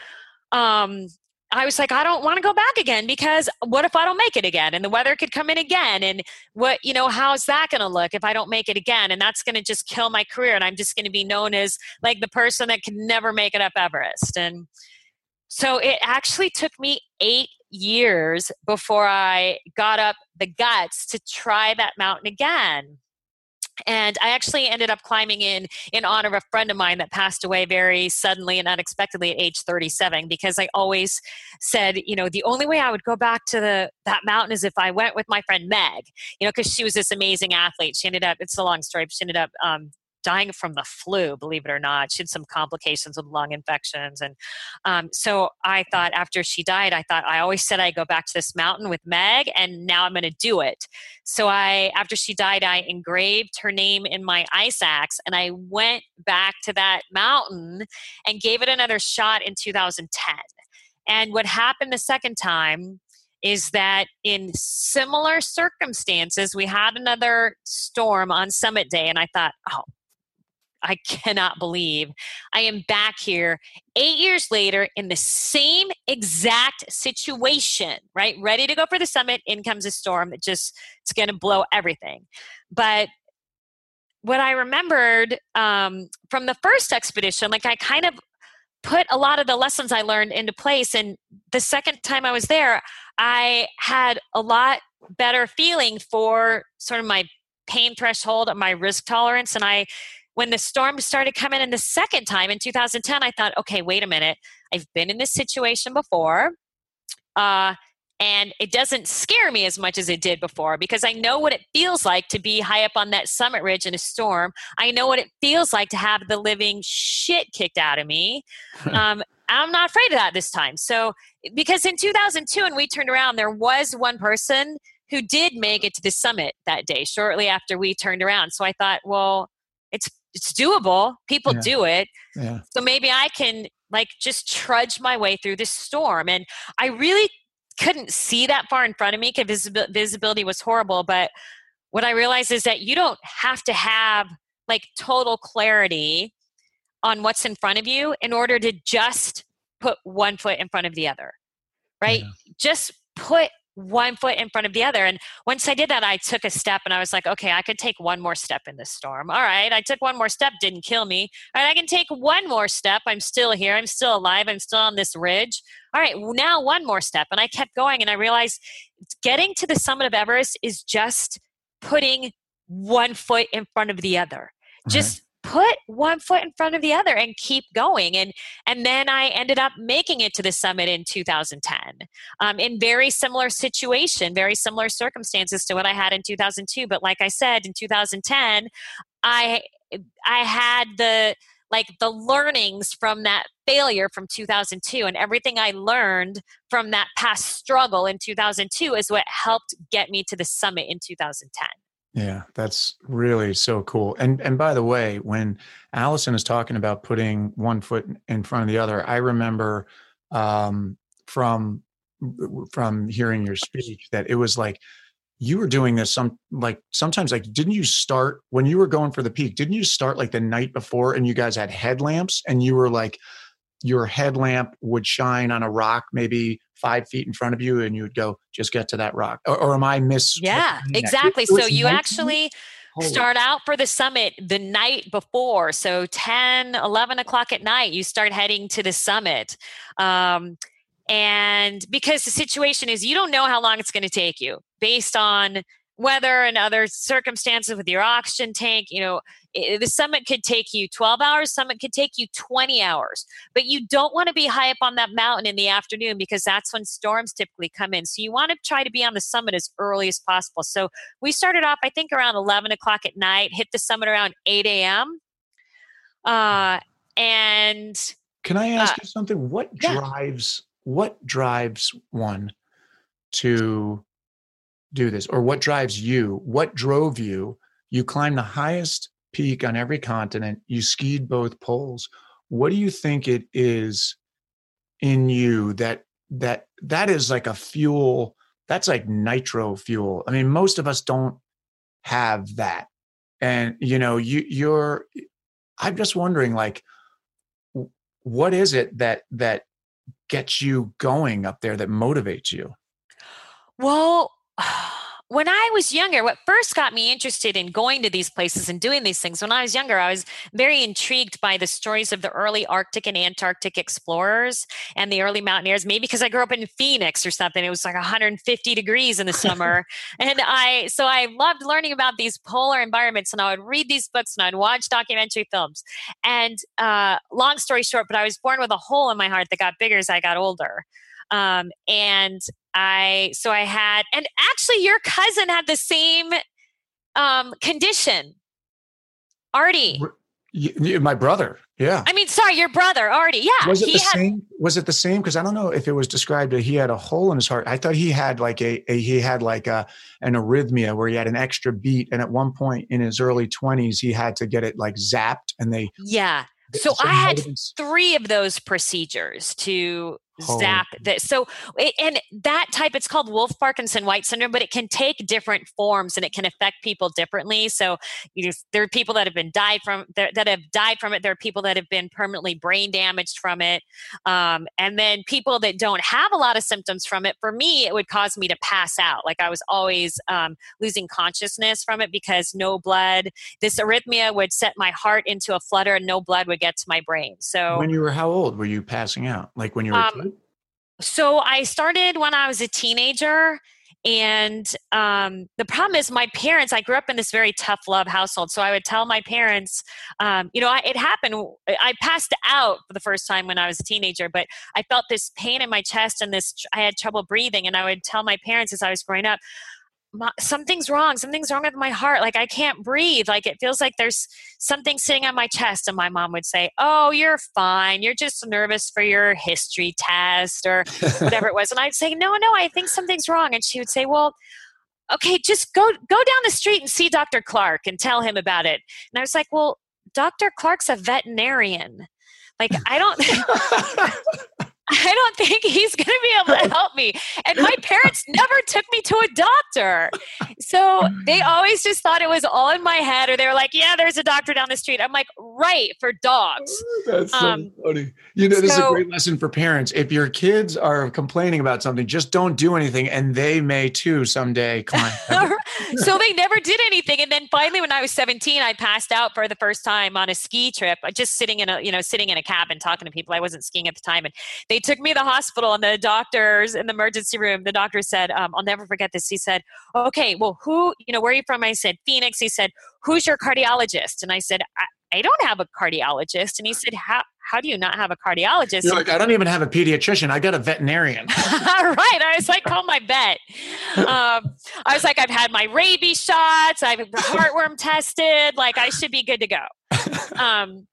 C: mm-hmm. um, I was like, I don't want to go back again because what if I don't make it again and the weather could come in again? And what, you know, how's that going to look if I don't make it again? And that's going to just kill my career. And I'm just going to be known as like the person that can never make it up Everest. And so it actually took me eight years before I got up the guts to try that mountain again and i actually ended up climbing in in honor of a friend of mine that passed away very suddenly and unexpectedly at age 37 because i always said you know the only way i would go back to the that mountain is if i went with my friend meg you know because she was this amazing athlete. She ended up it's a long story she ended up um, dying from the flu, believe it or not. She had some complications with lung infections. And um, so I thought after she died, I thought, I always said I'd go back to this mountain with Meg, and now I'm going to do it. So I, after she died, I engraved her name in my ice axe and I went back to that mountain and gave it another shot in 2010. And what happened the second time is that in similar circumstances, we had another storm on summit day, and I thought, oh, I cannot believe I am back here eight years later in the same exact situation, right? Ready to go for the summit. In comes a storm that just it's going to blow everything. But what I remembered um, from the first expedition, like I kind of put a lot of the lessons I learned into place. And the second time I was there, I had a lot better feeling for sort of my pain threshold, my risk tolerance. And I, when the storm started coming in the second time in 2010, I thought, okay, wait a minute. I've been in this situation before. Uh, and it doesn't scare me as much as it did before because I know what it feels like to be high up on that summit ridge in a storm. I know what it feels like to have the living shit kicked out of me. um, I'm not afraid of that this time. So, because in 2002, when we turned around, there was one person who did make it to the summit that day shortly after we turned around. So I thought, well, it's doable. People yeah. do it. Yeah. So maybe I can like just trudge my way through this storm. And I really couldn't see that far in front of me because visibility was horrible. But what I realized is that you don't have to have like total clarity on what's in front of you in order to just put one foot in front of the other, right? Yeah. Just put one foot in front of the other. And once I did that, I took a step and I was like, okay, I could take one more step in this storm. All right, I took one more step, didn't kill me. All right, I can take one more step. I'm still here. I'm still alive. I'm still on this ridge. All right, now one more step. And I kept going and I realized getting to the summit of Everest is just putting one foot in front of the other. Mm-hmm. Just put one foot in front of the other and keep going and and then i ended up making it to the summit in 2010 um, in very similar situation very similar circumstances to what i had in 2002 but like i said in 2010 i i had the like the learnings from that failure from 2002 and everything I learned from that past struggle in 2002 is what helped get me to the summit in 2010.
A: Yeah, that's really so cool. And and by the way, when Alison is talking about putting one foot in front of the other, I remember um, from from hearing your speech that it was like you were doing this some like sometimes like didn't you start when you were going for the peak didn't you start like the night before and you guys had headlamps and you were like your headlamp would shine on a rock maybe five feet in front of you and you would go just get to that rock. Or, or am i miss
C: yeah exactly. So you actually start out for the summit the night before. So 10 11 o'clock at night you start heading to the summit. Um, and because the situation is you don't know how long it's going to take you based on weather and other circumstances with your oxygen tank you know it, the summit could take you 12 hours summit could take you 20 hours but you don't want to be high up on that mountain in the afternoon because that's when storms typically come in. So you want to try to be on the summit as early as possible. So we started off i think around 11 o'clock at night hit the summit around 8 a.m uh, and
A: can i ask uh, you something? What drives what drives one to do this? Or what drives you? What drove you? You climbed the highest peak on every continent. You skied both poles. What do you think it is in you that that that is like a fuel that's like nitro fuel? I mean most of us don't have that. And you know you you're i'm just wondering like what is it that that gets you going up there that motivates you?
C: Well when I was younger, what first got me interested in going to these places and doing these things, when I was younger, I was very intrigued by the stories of the early Arctic and Antarctic explorers and the early mountaineers, maybe because I grew up in Phoenix or something. It was like 150 degrees in the summer. and I, so I loved learning about these polar environments and I would read these books and I'd watch documentary films. And uh, long story short, but I was born with a hole in my heart that got bigger as I got older. Um, and I so I had and actually your cousin had the same um, condition. Artie.
A: My brother, yeah.
C: I mean, sorry, your brother, Artie, yeah.
A: Was it the had, same? Was it the same? Because I don't know if it was described that he had a hole in his heart. I thought he had like a, a he had like a an arrhythmia where he had an extra beat, and at one point in his early twenties, he had to get it like zapped, and they
C: yeah. So, so I had three of those procedures to zap this. So, it, and that type, it's called Wolff Parkinson White syndrome, but it can take different forms and it can affect people differently. So, you know, there are people that have been died from that have died from it. There are people that have been permanently brain damaged from it, um, and then people that don't have a lot of symptoms from it. For me, it would cause me to pass out. Like I was always um, losing consciousness from it because no blood. This arrhythmia would set my heart into a flutter, and no blood would get to my brain. So,
A: when you were how old were you passing out? Like when you were um,
C: so I started when I was a teenager. And um, the problem is, my parents, I grew up in this very tough love household. So I would tell my parents, um, you know, I, it happened. I passed out for the first time when I was a teenager, but I felt this pain in my chest and this, I had trouble breathing. And I would tell my parents as I was growing up, something's wrong something's wrong with my heart like i can't breathe like it feels like there's something sitting on my chest and my mom would say oh you're fine you're just nervous for your history test or whatever it was. And i'd say no no i think something's wrong. And she would say well okay just go go down the street and see dr clark and tell him about it. And i was like well dr clark's a veterinarian. Like i don't I don't think he's going to be able to help me. And my parents never took me to a doctor. So they always just thought it was all in my head, or they were like, yeah, there's a doctor down the street. I'm like, right, for dogs.
A: That's so um, funny. You know, this so, is a great lesson for parents. If your kids are complaining about something, just don't do anything, and they may too someday climb.
C: so they never did anything. And then finally, when I was 17, I passed out for the first time on a ski trip, just sitting in a, you know, sitting in a cabin talking to people. I wasn't skiing at the time. And they they took me to the hospital and the doctors in the emergency room, the doctor said, um, I'll never forget this. He said, okay, well, who, you know, where are you from? I said, Phoenix. He said, who's your cardiologist? And I said, I, I don't have a cardiologist. And he said, how, how do you not have a cardiologist?
A: You're like, I don't even have a pediatrician. I got a veterinarian. right.
C: I was like, call my vet. Um, I was like, I've had my rabies shots. I've had heartworm tested. Like, I should be good to go. Um,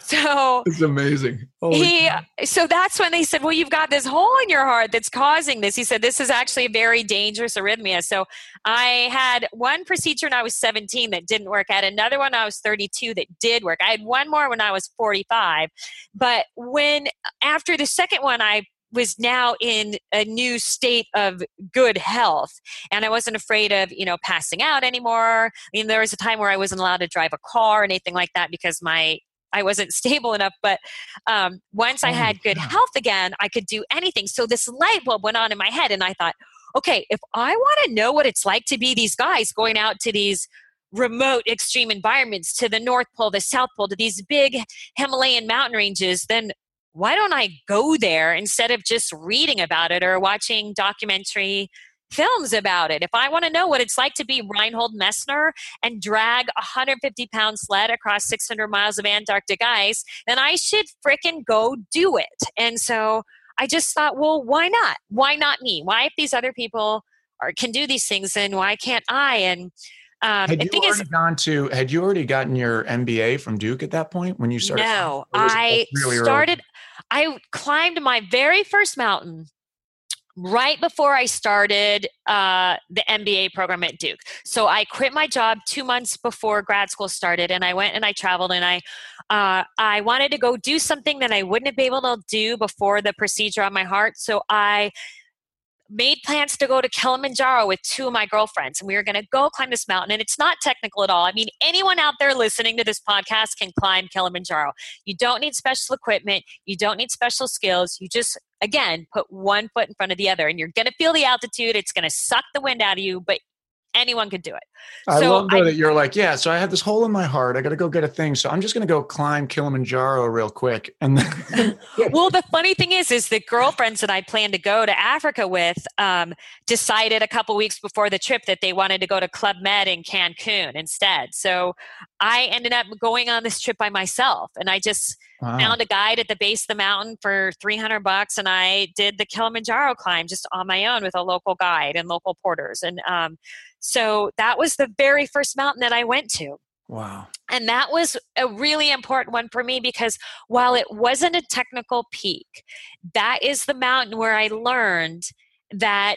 C: so
A: it's amazing.
C: Holy he God. so that's when they said, Well, you've got this hole in your heart that's causing this. He said, This is actually a very dangerous arrhythmia. So I had one procedure when I was 17 that didn't work. I had another one I was 32 that did work. I had one more when I was 45. But when after the second one, I was now in a new state of good health and i wasn't afraid of you know passing out anymore i mean there was a time where i wasn't allowed to drive a car or anything like that because my I wasn't stable enough. But um, once I oh, had good health again, I could do anything. So this light bulb went on in my head, and I thought, okay, if I want to know what it's like to be these guys going out to these remote extreme environments to the North Pole, the South Pole, to these big Himalayan mountain ranges, then why don't I go there instead of just reading about it or watching documentary films about it. If I want to know what it's like to be Reinhold Messner and drag a 150 pound sled across 600 miles of Antarctic ice, then I should fricking go do it. And so I just thought, well, why not? Why not me? Why, if these other people are, can do these things, then why can't I? And
A: um, had you already is, gone to? Had you already gotten your MBA from Duke at that point when you started?
C: No, I really started. Early? I climbed my very first mountain right before I started uh, the MBA program at Duke. So I quit my job two months before grad school started, and I went and I traveled, and I uh, I wanted to go do something that I wouldn't have been able to do before the procedure on my heart. So I made plans to go to Kilimanjaro with two of my girlfriends, and we were going to go climb this mountain. And it's not technical at all. I mean, anyone out there listening to this podcast can climb Kilimanjaro. You don't need special equipment, you don't need special skills. You just again, put one foot in front of the other, and you're going to feel the altitude. It's going to suck the wind out of you, but anyone could do it.
A: I so love I, that you're like, yeah. So I have this hole in my heart. I got to go get a thing. So I'm just going to go climb Kilimanjaro real quick. And then
C: well, the funny thing is, is the girlfriends that I planned to go to Africa with um, decided a couple weeks before the trip that they wanted to go to Club Med in Cancun instead. So I ended up going on this trip by myself, and I just wow. found a guide at the base of the mountain for 300 bucks, and I did the Kilimanjaro climb just on my own with a local guide and local porters, and um, so that was the very first mountain that I went to.
A: Wow.
C: And that was a really important one for me because while it wasn't a technical peak, that is the mountain where I learned that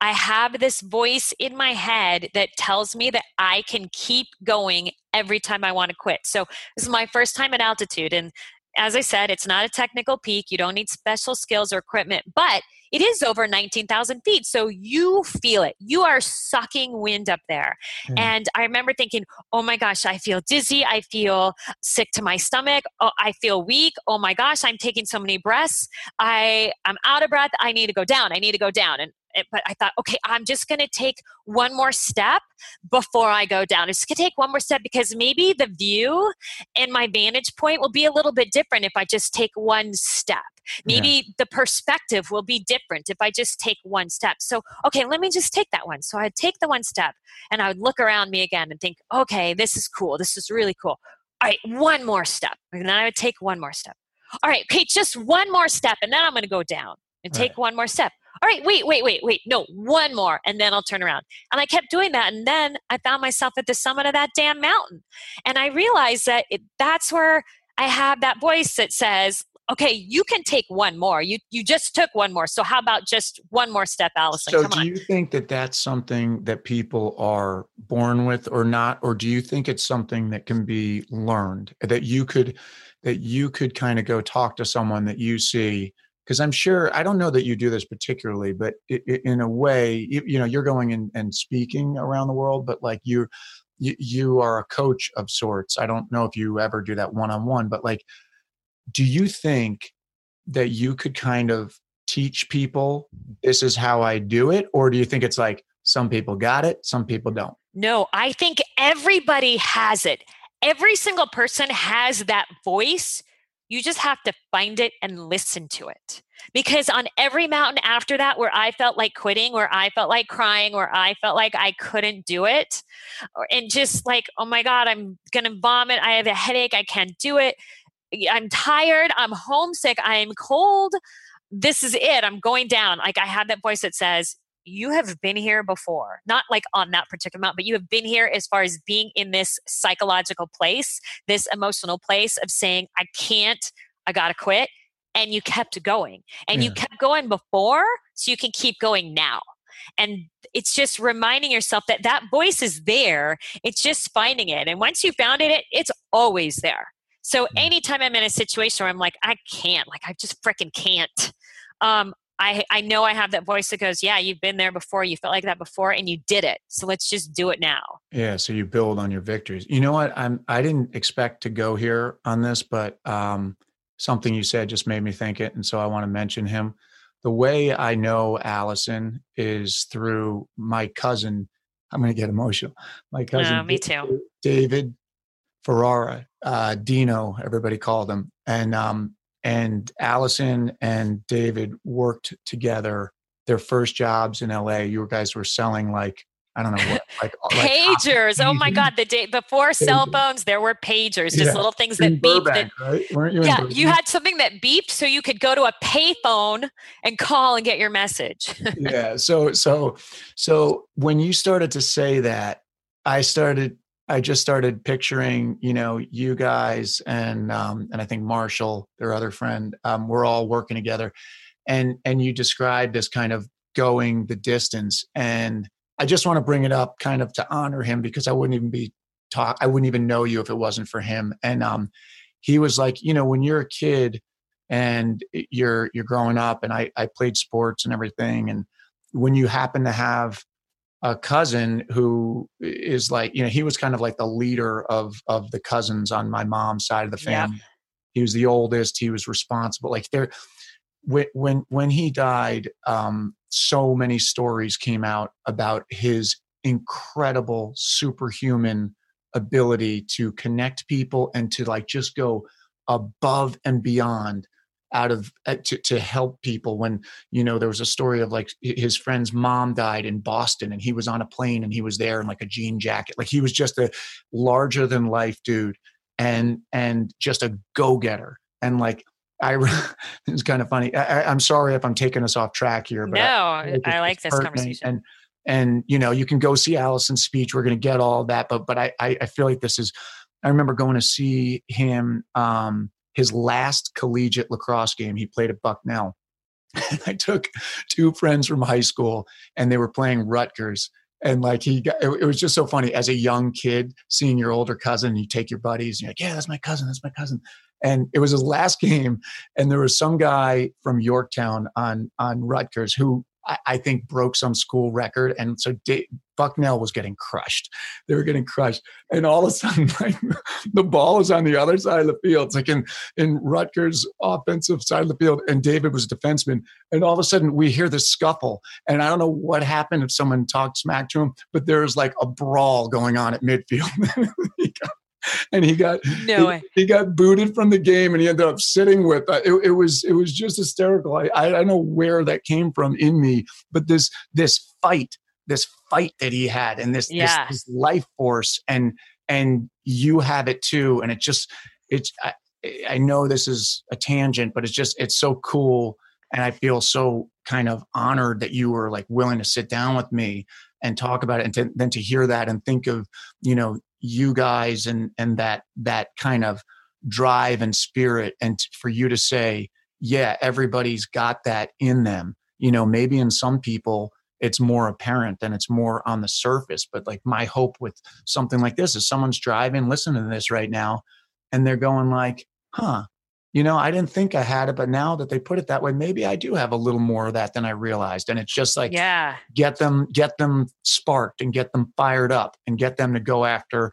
C: I have this voice in my head that tells me that I can keep going every time I want to quit. So this is my first time at altitude, and as I said, it's not a technical peak. You don't need special skills or equipment, but it is over 19,000 feet. So you feel it. You are sucking wind up there. Mm. And I remember thinking, oh my gosh, I feel dizzy. I feel sick to my stomach. Oh, I feel weak. Oh my gosh, I'm taking so many breaths. I, I'm out of breath. I need to go down. I need to go down. And but I thought, okay, I'm just going to take one more step before I go down. I'm just going to take one more step because maybe the view and my vantage point will be a little bit different if I just take one step. Maybe yeah. the perspective will be different if I just take one step. So, okay, let me just take that one. So I'd take the one step and I would look around me again and think, okay, this is cool. This is really cool. All right, one more step. And then I would take one more step. All right, okay, just one more step, and then I'm going to go down and take right. one more step all right, wait, wait, wait, wait, no, one more, and then I'll turn around. And I kept doing that. And then I found myself at the summit of that damn mountain. And I realized that it, that's where I have that voice that says, okay, you can take one more. You you just took one more. So how about just one more step, Alison?
A: So Come do on. you think that that's something that people are born with or not, or do you think it's something that can be learned that you could that you could kind of go talk to someone that you see because i'm sure i don't know that you do this particularly but it, it, in a way you, you, know you're going in, and speaking around the world but like you, you you are a coach of sorts. I don't know if you ever do that one-on-one but like do you think that you could kind of teach people this is how i do it or do you think it's like some people got it some people don't?
C: No i think everybody has it. Every single person has that voice you just have to find it and listen to it. Because on every mountain after that, where I felt like quitting, where I felt like crying, where I felt like I couldn't do it, or, and just like, oh my God, I'm going to vomit. I have a headache. I can't do it. I'm tired. I'm homesick. I'm cold. This is it. I'm going down. Like I have that voice that says, you have been here before, not like on that particular amount, but you have been here as far as being in this psychological place, this emotional place of saying, I can't, I gotta quit. And you kept going. And yeah. you kept going before, so you can keep going now. And it's just reminding yourself that that voice is there. It's just finding it. And once you found it, it's always there. So anytime I'm in a situation where I'm like, I can't, like I just freaking can't, um, I, I know I have that voice that goes, Yeah, you've been there before. You felt like that before and you did it. So let's just do it now.
A: Yeah. So you build on your victories. You know what? I'm I didn't expect to go here on this, but um, something you said just made me think it. And so I want to mention him. The way I know Alison is through my cousin. I'm going to get emotional. My cousin,
C: oh, me too.
A: David Ferrara, uh, Dino, everybody called him. And um, and Alison and David worked together their first jobs in LA. You guys were selling like I don't know what like uh,
C: pagers. Like, oh my god, the day before pagers. cell phones, there were pagers, just yeah. little things that beeped. That, right? Weren't you yeah, you had something that beeped, so you could go to a payphone and call and get your message.
A: yeah. So so so when you started to say that, I started I just started picturing, you know, you guys and um, and I think Marshall, their other friend, um, we're all working together, and and you described this kind of going the distance, and I just want to bring it up, kind of to honor him because I wouldn't even be talk, I wouldn't even know you if it wasn't for him, and um, he was like, you know, when you're a kid and you're you're growing up, and I I played sports and everything, and when you happen to have a cousin who is like you know he was kind of like the leader of of the cousins on my mom's side of the family yeah. he was the oldest he was responsible like there when when when he died um so many stories came out about his incredible superhuman ability to connect people and to like just go above and beyond out of uh, to, to help people when you know there was a story of like his friend's mom died in boston and he was on a plane and he was there in like a jean jacket like he was just a larger than life dude and and just a go-getter and like I it's kind of funny. I, am sorry if I'm taking us off track here,
C: but no, I, I like this conversation.
A: And and you know, you can go see Alison's speech. We're going to get all that, but but I I feel like this is. I remember going to see him um, his last collegiate lacrosse game, he played at Bucknell. And I took two friends from high school and they were playing Rutgers. And like he got, it, it was just so funny as a young kid seeing your older cousin, you take your buddies and you're like, yeah, that's my cousin, that's my cousin. and it was his last game, and there was some guy from Yorktown on on Rutgers who I, I think broke some school record, and so Dave, Bucknell was getting crushed. They were getting crushed, and all of a sudden, like the ball was on the other side of the field. It's like in in Rutgers' offensive side of the field, and David was a defenseman. And all of a sudden, we hear this scuffle, and I don't know what happened if someone talked smack to him, but there's like a brawl going on at midfield. and he got no. He, he, got booted from the game, and he ended up sitting with. Uh, it, it, was it was just hysterical. I, I don't know where that came from in me, but this this fight, this fight that he had, and this, yeah. this, this life force, and and you have it too, and it just it's. I, I know this is a tangent, but it's just it's so cool, and I feel so kind of honored that you were like willing to sit down with me and talk about it and to, then to hear that and think of you know you guys and and that that kind of drive and spirit and for you to say yeah everybody's got that in them. You know maybe in some people it's more apparent and it's more on the surface but like my hope with something like this is someone's driving listening to this right now and they're going like huh you know, I didn't think I had it, but now that they put it that way, maybe I do have a little more of that than I realized. And it's just like,
C: yeah,
A: get them, get them sparked and get them fired up and get them to go after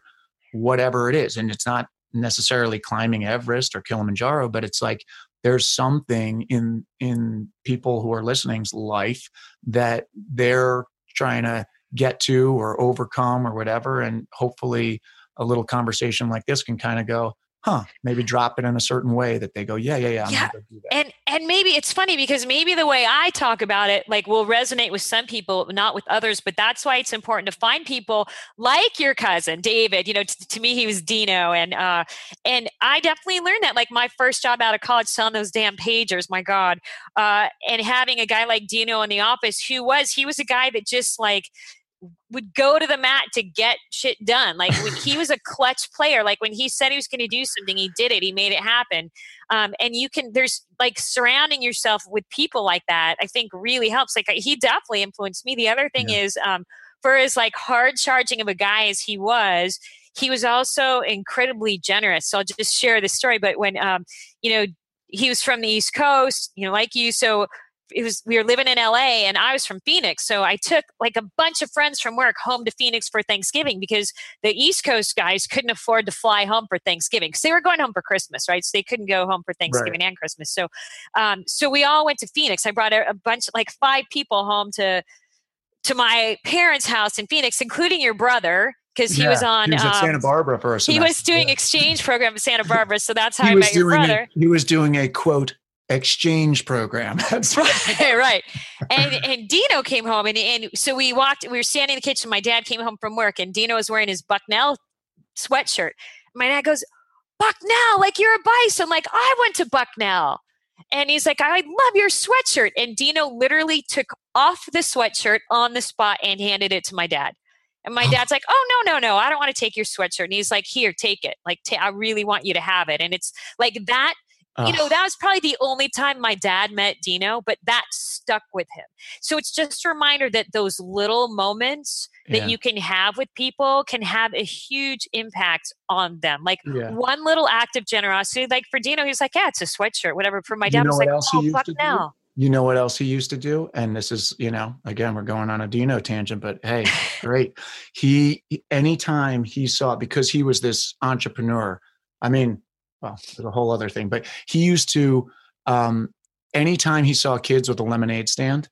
A: whatever it is. And it's not necessarily climbing Everest or Kilimanjaro, but it's like there's something in in people who are listening's life that they're trying to get to or overcome or whatever. And hopefully a little conversation like this can kind of go, huh, maybe drop it in a certain way that they go, yeah, yeah, yeah.
C: yeah. And and maybe it's funny because maybe the way I talk about it like will resonate with some people, not with others. But that's why it's important to find people like your cousin David. You know, t- to me he was Dino, and uh, and I definitely learned that. Like my first job out of college, selling those damn pagers. My God, uh, and having a guy like Dino in the office who was he was a guy that just like would go to the mat to get shit done. Like when he was a clutch player, like when he said he was going to do something, he did it. He made it happen. Um, and you can, there's like surrounding yourself with people like that, I think really helps. Like he definitely influenced me. The other thing yeah. is, um, for as like hard charging of a guy as he was, he was also incredibly generous. So I'll just share this story. But when, um, you know, he was from the East Coast, you know, like you. So it was we were living in LA and I was from Phoenix. So I took like a bunch of friends from work home to Phoenix for Thanksgiving because the East Coast guys couldn't afford to fly home for Thanksgiving because they were going home for Christmas, right? So they couldn't go home for Thanksgiving right. and Christmas. So um, so we all went to Phoenix. I brought a, a bunch like five people home to to my parents' house in Phoenix, including your brother, because he yeah, was on.
A: He was um, Santa Barbara for a semester.
C: He was doing yeah. exchange program at Santa Barbara, so that's how I met your brother.
A: A, he was doing a quote exchange program. That's
C: right, right. And and Dino came home, and and so we walked. We were standing in the kitchen. My dad came home from work, and Dino was wearing his Bucknell sweatshirt. My dad goes, "Bucknell, like you're a bice." I'm like, "I went to Bucknell." And he's like, I love your sweatshirt. And Dino literally took off the sweatshirt on the spot and handed it to my dad. And my dad's like, "Oh no, no, no! I don't want to take your sweatshirt." And he's like, "Here, take it. Like, t- I really want you to have it." And it's like that you know, that was probably the only time my dad met Dino, but that stuck with him. So it's just a reminder that those little moments that yeah. you can have with people can have a huge impact on them. Like yeah. one little act of generosity, like for Dino, he's like, yeah, it's a sweatshirt, whatever. For my dad, you know was like, oh, fuck now.
A: You know what else he used to do? And this is, you know, again, we're going on a Dino tangent, but hey, great. He, anytime he saw, because he was this entrepreneur, I mean, well, there's a whole other thing, but he used to, um, anytime he saw kids with a lemonade stand,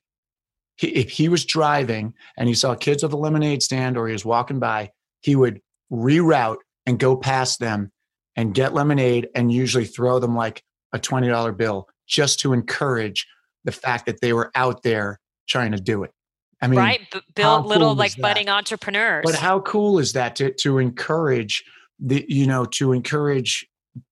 A: he, if he was driving and he saw kids with a lemonade stand or he was walking by, he would reroute and go past them and get lemonade and usually throw them like a $20 bill just to encourage the fact that they were out there trying to do it. I mean,
C: right, B- build little cool like budding entrepreneurs.
A: But how cool is that to to encourage the you know to encourage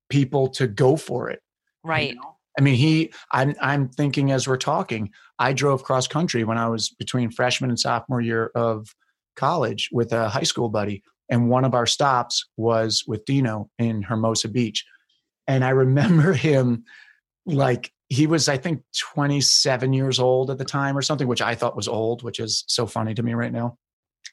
A: people to go for it.
C: Right. You
A: know? I mean, he, I'm, I'm thinking as we're talking, I drove cross country when I was between freshman and sophomore year of college with a high school buddy. And one of our stops was with Dino in Hermosa Beach. And I remember him like, he was, I think, 27 years old at the time or something, which I thought was old, which is so funny to me right now.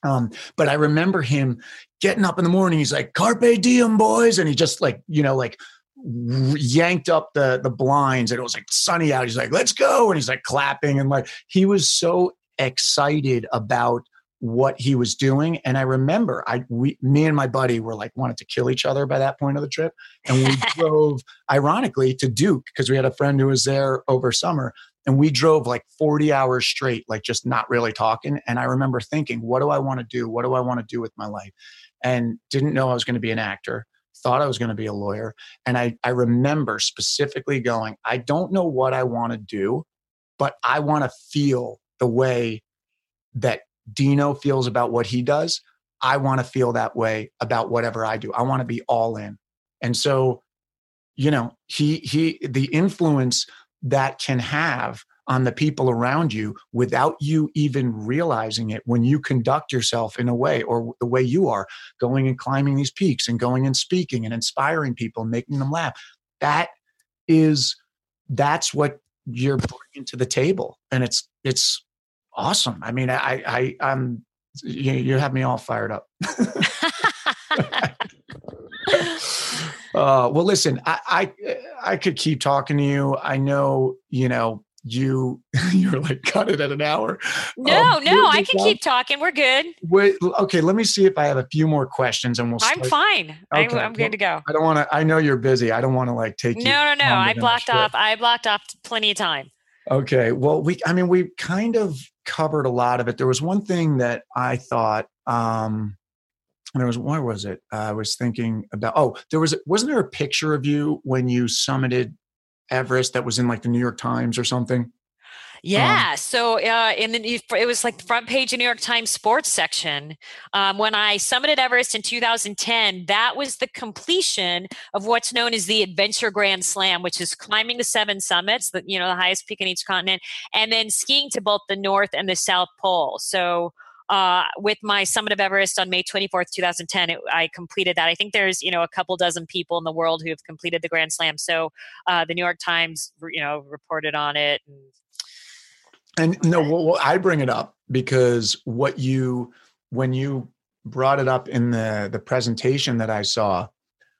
A: Um, but I remember him getting up in the morning. He's like, "Carpe diem, boys," and he just like you know like yanked up the the blinds and it was like sunny out. He's like, let's go. And he's like clapping and like he was so excited about what he was doing. And I remember I we me and my buddy were like wanted to kill each other by that point of the trip. And we drove ironically to Duke because we had a friend who was there over summer. And we drove like 40 hours straight, like just not really talking. And I remember thinking, what do I want to do? What do I want to do with my life? And didn't know I was going to be an actor thought I was going to be a lawyer. And I, I remember specifically going, I don't know what I want to do, but I want to feel the way that Dino feels about what he does. I want to feel that way about whatever I do. I want to be all in. And so, you know, he he the influence that can have on the people around you without you even realizing it when you conduct yourself in a way or the way you are going and climbing these peaks and going and speaking and inspiring people and making them laugh. That is that's what you're bringing to the table and it's it's awesome. I mean i i i'm you, you have me all fired up Uh, well, listen, I, I I could keep talking to you. I know, you know, you you're like cut it at an hour.
C: No, um, no, I can keep talking. We're good.
A: Wait, okay, let me see if I have a few more questions, and we'll.
C: Start. I'm fine. Okay. I'm, I'm good to go.
A: I don't want to. I know you're busy. I don't want to like take
C: no, you. No, no, no. I blocked off. I blocked off plenty of time.
A: Okay. Well, we. I mean, we kind of covered a lot of it. There was one thing that I thought. um there was where was it? Uh, I was thinking about. Oh, there was wasn't there a picture of you when you summited Everest that was in like the New York Times or something? Um,
C: yeah. Um, so uh, in the it was like the front page of New York Times sports section. Um, when I summited Everest in 2010, that was the completion of what's known as the Adventure Grand Slam, which is climbing the seven summits, the you know the highest peak in each continent, and then skiing to both the North and the South Pole. So uh, with my summit of Everest on May 24th, 2010, it, I completed that. I think there's, you know, a couple dozen people in the world who have completed the Grand Slam. So uh, the New York Times, you know, reported on it.
A: And, and no, well, I bring it up because what you, when you brought it up in the the presentation that I saw,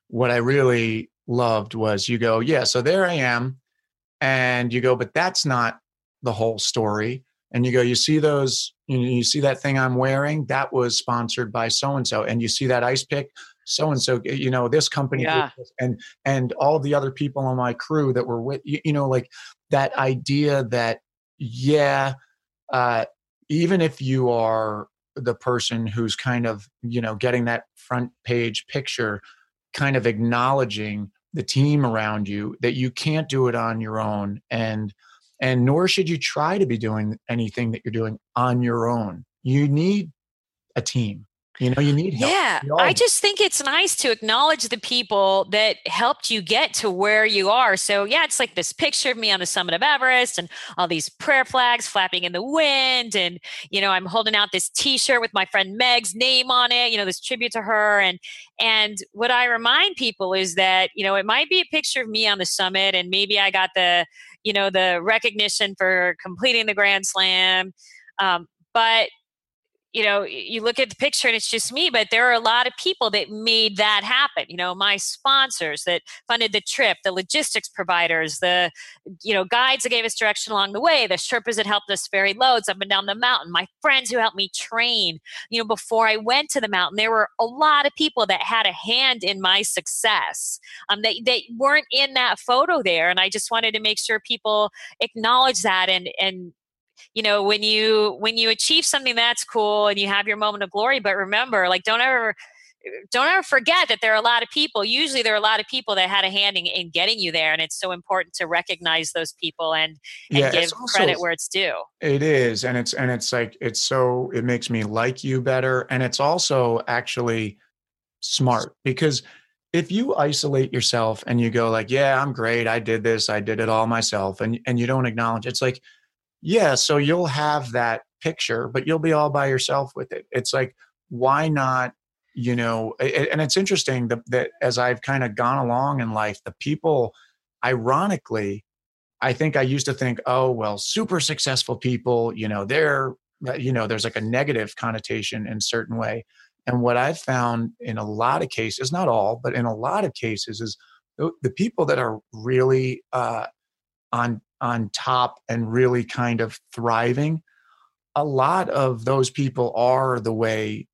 A: what I really loved was you go, yeah, so there I am, and you go, but that's not the whole story and you go, you see those, you, know, you see that thing I'm wearing? That was sponsored by so and so. And you see that ice pick? So and so, you know, this company
C: yeah.
A: and and all the other people on my crew that were with you, you know, like that idea that yeah, uh, even if you are the person who's kind of, you know, getting that front page picture, kind of acknowledging the team around you that you can't do it on your own and and nor should you try to be doing anything that you're doing on your own. You need a team. You know, you need help.
C: Yeah. I just think it's nice to acknowledge the people that helped you get to where you are. So, yeah, it's like this picture of me on the summit of Everest and all these prayer flags flapping in the wind. And, you know, I'm holding out this t shirt with my friend Meg's name on it, you know, this tribute to her. And, and what I remind people is that, you know, it might be a picture of me on the summit and maybe I got the, you know, the recognition for completing the Grand Slam. Um, but you know, you look at the picture and it's just me, but there are a lot of people that made that happen. You know, my sponsors that funded the trip, the logistics providers, the, you know, guides that gave us direction along the way, the Sherpas that helped us ferry loads up and down the mountain, my friends who helped me train, you know, before I went to the mountain. There were a lot of people that had a hand in my success um, that, that weren't in that photo there. And I just wanted to make sure people acknowledge that and, and, you know when you when you achieve something that's cool and you have your moment of glory but remember like don't ever don't ever forget that there are a lot of people usually there are a lot of people that had a hand in, in getting you there and it's so important to recognize those people and, and yeah, give also, credit where it's due.
A: It is and it's and it's like it's so it makes me like you better and it's also actually smart because if you isolate yourself and you go like yeah i'm great i did this i did it all myself and and you don't acknowledge it's like yeah, so you'll have that picture, but you'll be all by yourself with it. It's like, why not? You know, and it's interesting that, that as I've kind of gone along in life, the people, ironically, I think I used to think, oh, well, super successful people, you know, they're, uh, you know, there's like a negative connotation in certain way. And what I've found in a lot of cases, not all, but in a lot of cases, is the people that are really uh, on on top and really kind of thriving. A lot of those people are the way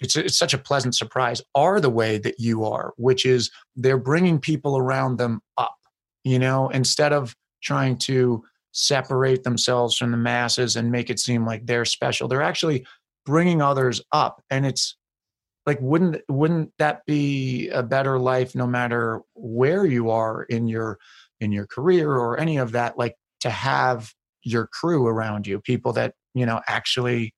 A: it's, it's such a pleasant surprise are the way that you are which is they're bringing people around them up you know instead of trying to separate themselves from the masses and make it seem like they're special. They're actually bringing others up and it's like wouldn't wouldn't that be a better life no matter where you are in your in your career or any of that like to have your crew around you people that you know actually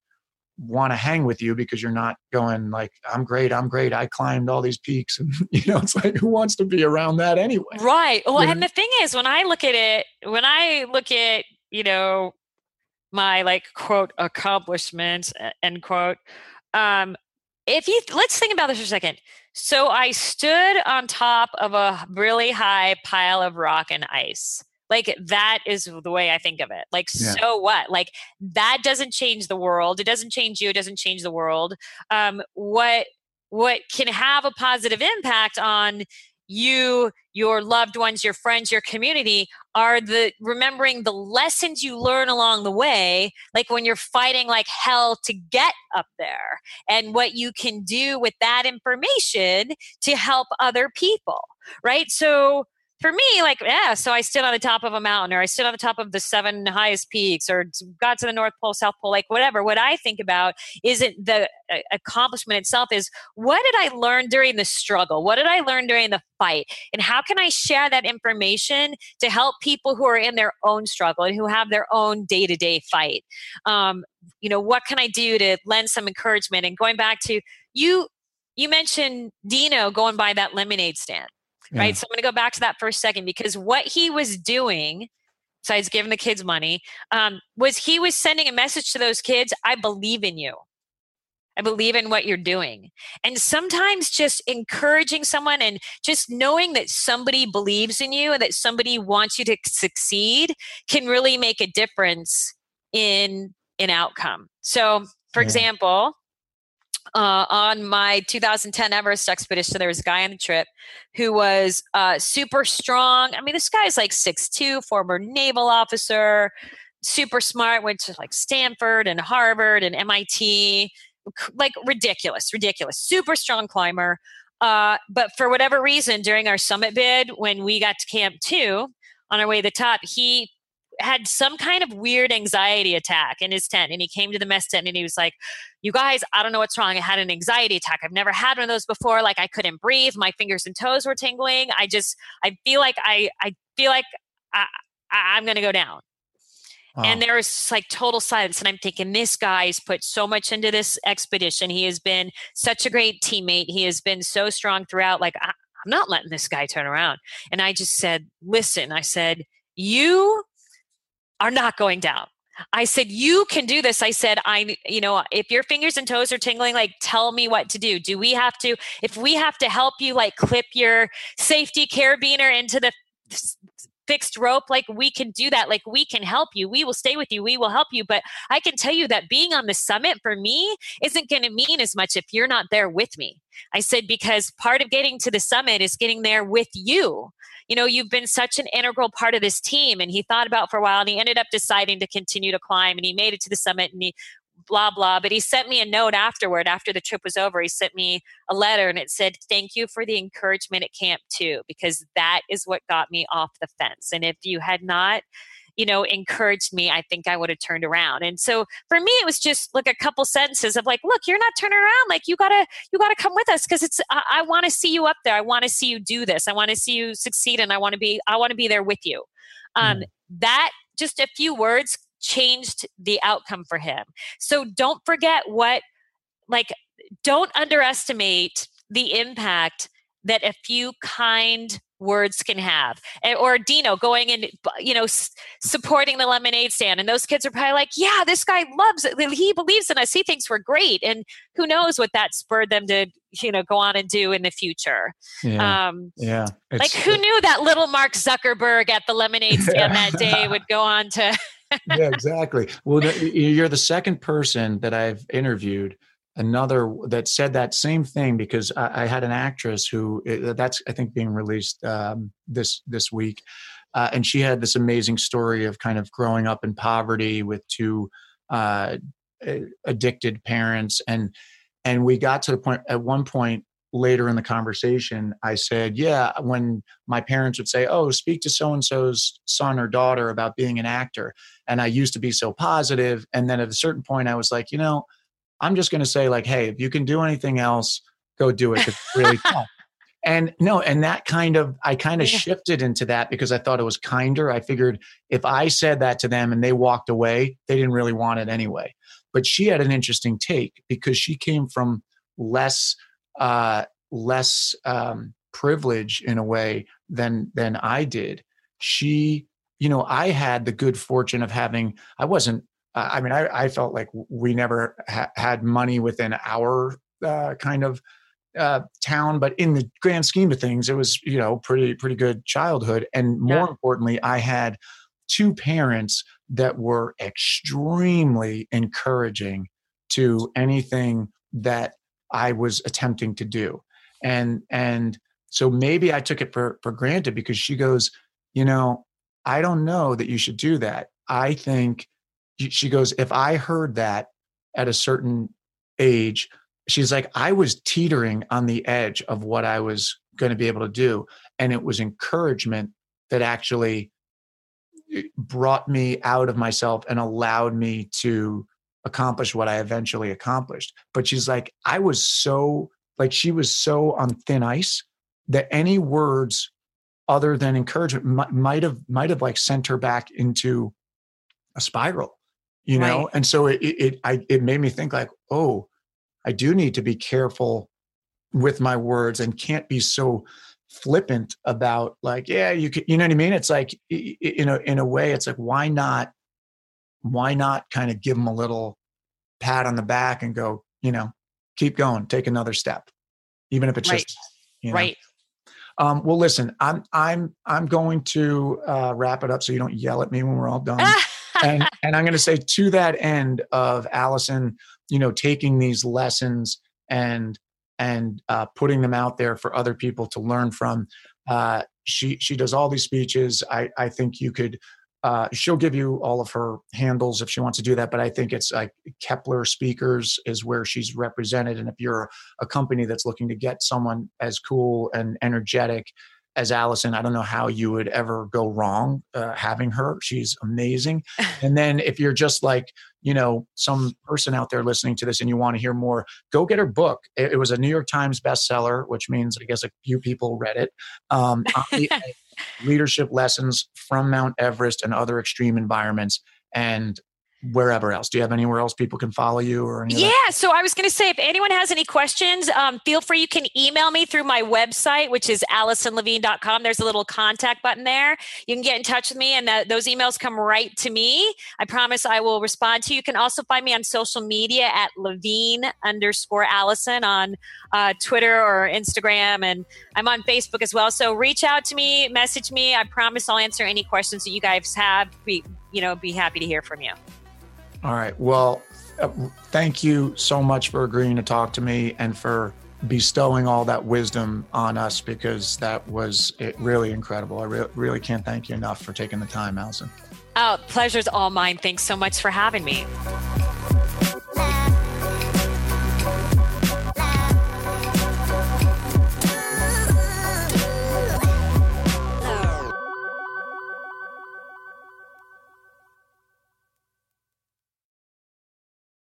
A: want to hang with you because you're not going like i'm great i'm great i climbed all these peaks and you know it's like who wants to be around that anyway?
C: Right well you and the thing is when i look at it when i look at you know my like quote accomplishments end quote um if you let's think about this for a second so i stood on top of a really high pile of rock and ice like that is the way I think of it. Like, yeah. so what? Like that doesn't change the world. It doesn't change you. It doesn't change the world. Um, what what can have a positive impact on you your loved ones your friends your community are the remembering the lessons you learn along the way like when you're fighting like hell to get up there and what you can do with that information to help other people right? So for me, like, yeah, so I stood on the top of a mountain or I stood on the top of the seven highest peaks or got to the North Pole, South Pole, like whatever. What I think about isn't the uh, accomplishment itself, is what did I learn during the struggle? What did I learn during the fight? And how can I share that information to help people who are in their own struggle and who have their own day to day fight? Um, you know, what can I do to lend some encouragement? And going back to you, you mentioned Dino going by that lemonade stand yeah. right? So I'm going to go back to that for a second because what he was doing, besides giving the kids money, um, was he was sending a message to those kids I believe in you. I believe in what you're doing. And sometimes just encouraging someone and just knowing that somebody believes in you and that somebody wants you to succeed can really make a difference in an outcome. So, for yeah. example, uh, on my 2010 Everest expedition, there was a guy on the trip who was uh, super strong. I mean, this guy's like 6'2, former naval officer, super smart, went to like Stanford and Harvard and MIT, like ridiculous, ridiculous, super strong climber. Uh, but for whatever reason, during our summit bid, when we got to Camp Two on our way to the top, he had some kind of weird anxiety attack in his tent and he came to the mess tent and he was like you guys i don't know what's wrong i had an anxiety attack i've never had one of those before like i couldn't breathe my fingers and toes were tingling i just i feel like i i feel like i, I am gonna go down Wow. And there was like total silence. And I'm thinking, this guy's put so much into this expedition. He has been such a great teammate. He has been so strong throughout. Like, I, I'm not letting this guy turn around. And I just said, listen, I said, you are not going down. I said, you can do this. I said, I, you know, if your fingers and toes are tingling, like, tell me what to do. Do we have to, if we have to help you, like, clip your safety carabiner into the fixed rope, like, we can do that. Like, we can help you. We will stay with you. We will help you. But I can tell you that being on the summit for me isn't going to mean as much if you're not there with me. I said, because part of getting to the summit is getting there with you you know, you've been such an integral part of this team. And he thought about for a while and he ended up deciding to continue to climb and he made it to the summit and he blah blah but he sent me a note afterward after the trip was over he sent me a letter and it said thank you for the encouragement at camp two because that is what got me off the fence and if you had not you know, encouraged me, I think I would have turned around. And so for me, it was just like a couple sentences of like, look, you're not turning around. Like you gotta, you gotta come with us because it's, I, I want to see you up there. I want to see you do this. I want to see you succeed, and I want to be, I want to be there with you. Um, mm. That just a few words changed the outcome for him. So don't forget what, like, don't underestimate the impact that a few kind words can have. Or dino going and you know supporting the lemonade stand and those kids are probably like yeah this guy loves it. He believes in us. He thinks we're great. And who knows what that spurred them to you know go on and do in the future.
A: Yeah, um, yeah.
C: like who knew that little mark zuckerberg at the lemonade stand that day would go on to
A: yeah exactly well you're the second person that i've interviewed another that said that same thing because I, I had an actress who that's I think being released um, this this week, uh, and she had this amazing story of kind of growing up in poverty with two uh, addicted parents, and and we got to the point at one point later in the conversation, I said, Yeah, when my parents would say, Oh, speak to so and so's son or daughter about being an actor. And I used to be so positive. And then at a certain point, I was like, You know, I'm just going to say, like, Hey, if you can do anything else, go do it. It's really tough. And no, and that kind of, I kind of yeah. shifted into that because I thought it was kinder. I figured if I said that to them and they walked away, they didn't really want it anyway. But she had an interesting take because she came from less uh, less um, privilege in a way than than I did. She, you know, I had the good fortune of having. I wasn't. Uh, I mean, I, I felt like we never ha- had money within our uh, kind of uh, town, but in the grand scheme of things, it was you know pretty pretty good childhood. And more yeah. importantly, I had two parents that were extremely encouraging to anything that I was attempting to do. And and so maybe I took it for, for granted because she goes, you know, I don't know that you should do that. I think she goes, if I heard that at a certain age, she's like, I was teetering on the edge of what I was going to be able to do. And it was encouragement that actually eh, brought me out of myself and allowed me to accomplish what I eventually accomplished. But she's like, I was so, like, she was so on thin ice that any words other than encouragement might, have, might have like sent her back into a spiral, you know? Right. And so it, it, I, it made me think like, oh, I do need to be careful with my words and can't be so flippant about like, yeah, you could, you know what I mean? It's like, you know in a way, it's like, why not why not kind of give them a little pat on the back and go, you know, keep going, take another step, even if it's right. just, you know.
C: right.
A: Um, well, listen, I'm I'm I'm going to uh, wrap it up so you don't yell at me when we're all done. and and I'm going to say to that end of Alison, you know, taking these lessons and and uh, putting them out there for other people to learn from. Uh, she she does all these speeches. I I think you could uh, she'll give you all of her handles if she wants to do that, but I think it's like Keppler Speakers is where she's represented. And if you're a company that's looking to get someone as cool and energetic as Alison, I don't know how you would ever go wrong uh, having her. She's amazing. and then if you're just like, you know, some person out there listening to this and you want to hear more, go get her book. It, it was a New York Times bestseller, which means I guess a few people read it. Um, leadership lessons from Mount Everest and other extreme environments. And wherever else? Do you have anywhere else people can follow you or
C: Yeah, so I was going to say if anyone has any questions, um, feel free. You can email me through my website, which is AlisonLevine.com. There's a little contact button there. You can get in touch with me, and those emails come right to me. I promise I will respond to you. You can also find me on social media at Levine underscore Alison on uh, Twitter or Instagram, and I'm on Facebook as well. So reach out to me, message me. I promise I'll answer any questions that you guys have. Be, you know, be happy to hear from you.
A: All right. Well, uh, thank you so much for agreeing to talk to me and for bestowing all that wisdom on us because that was it really incredible. I re- really can't thank you enough for taking the time, Alison.
C: Oh, pleasure's all mine. Thanks so much for having me.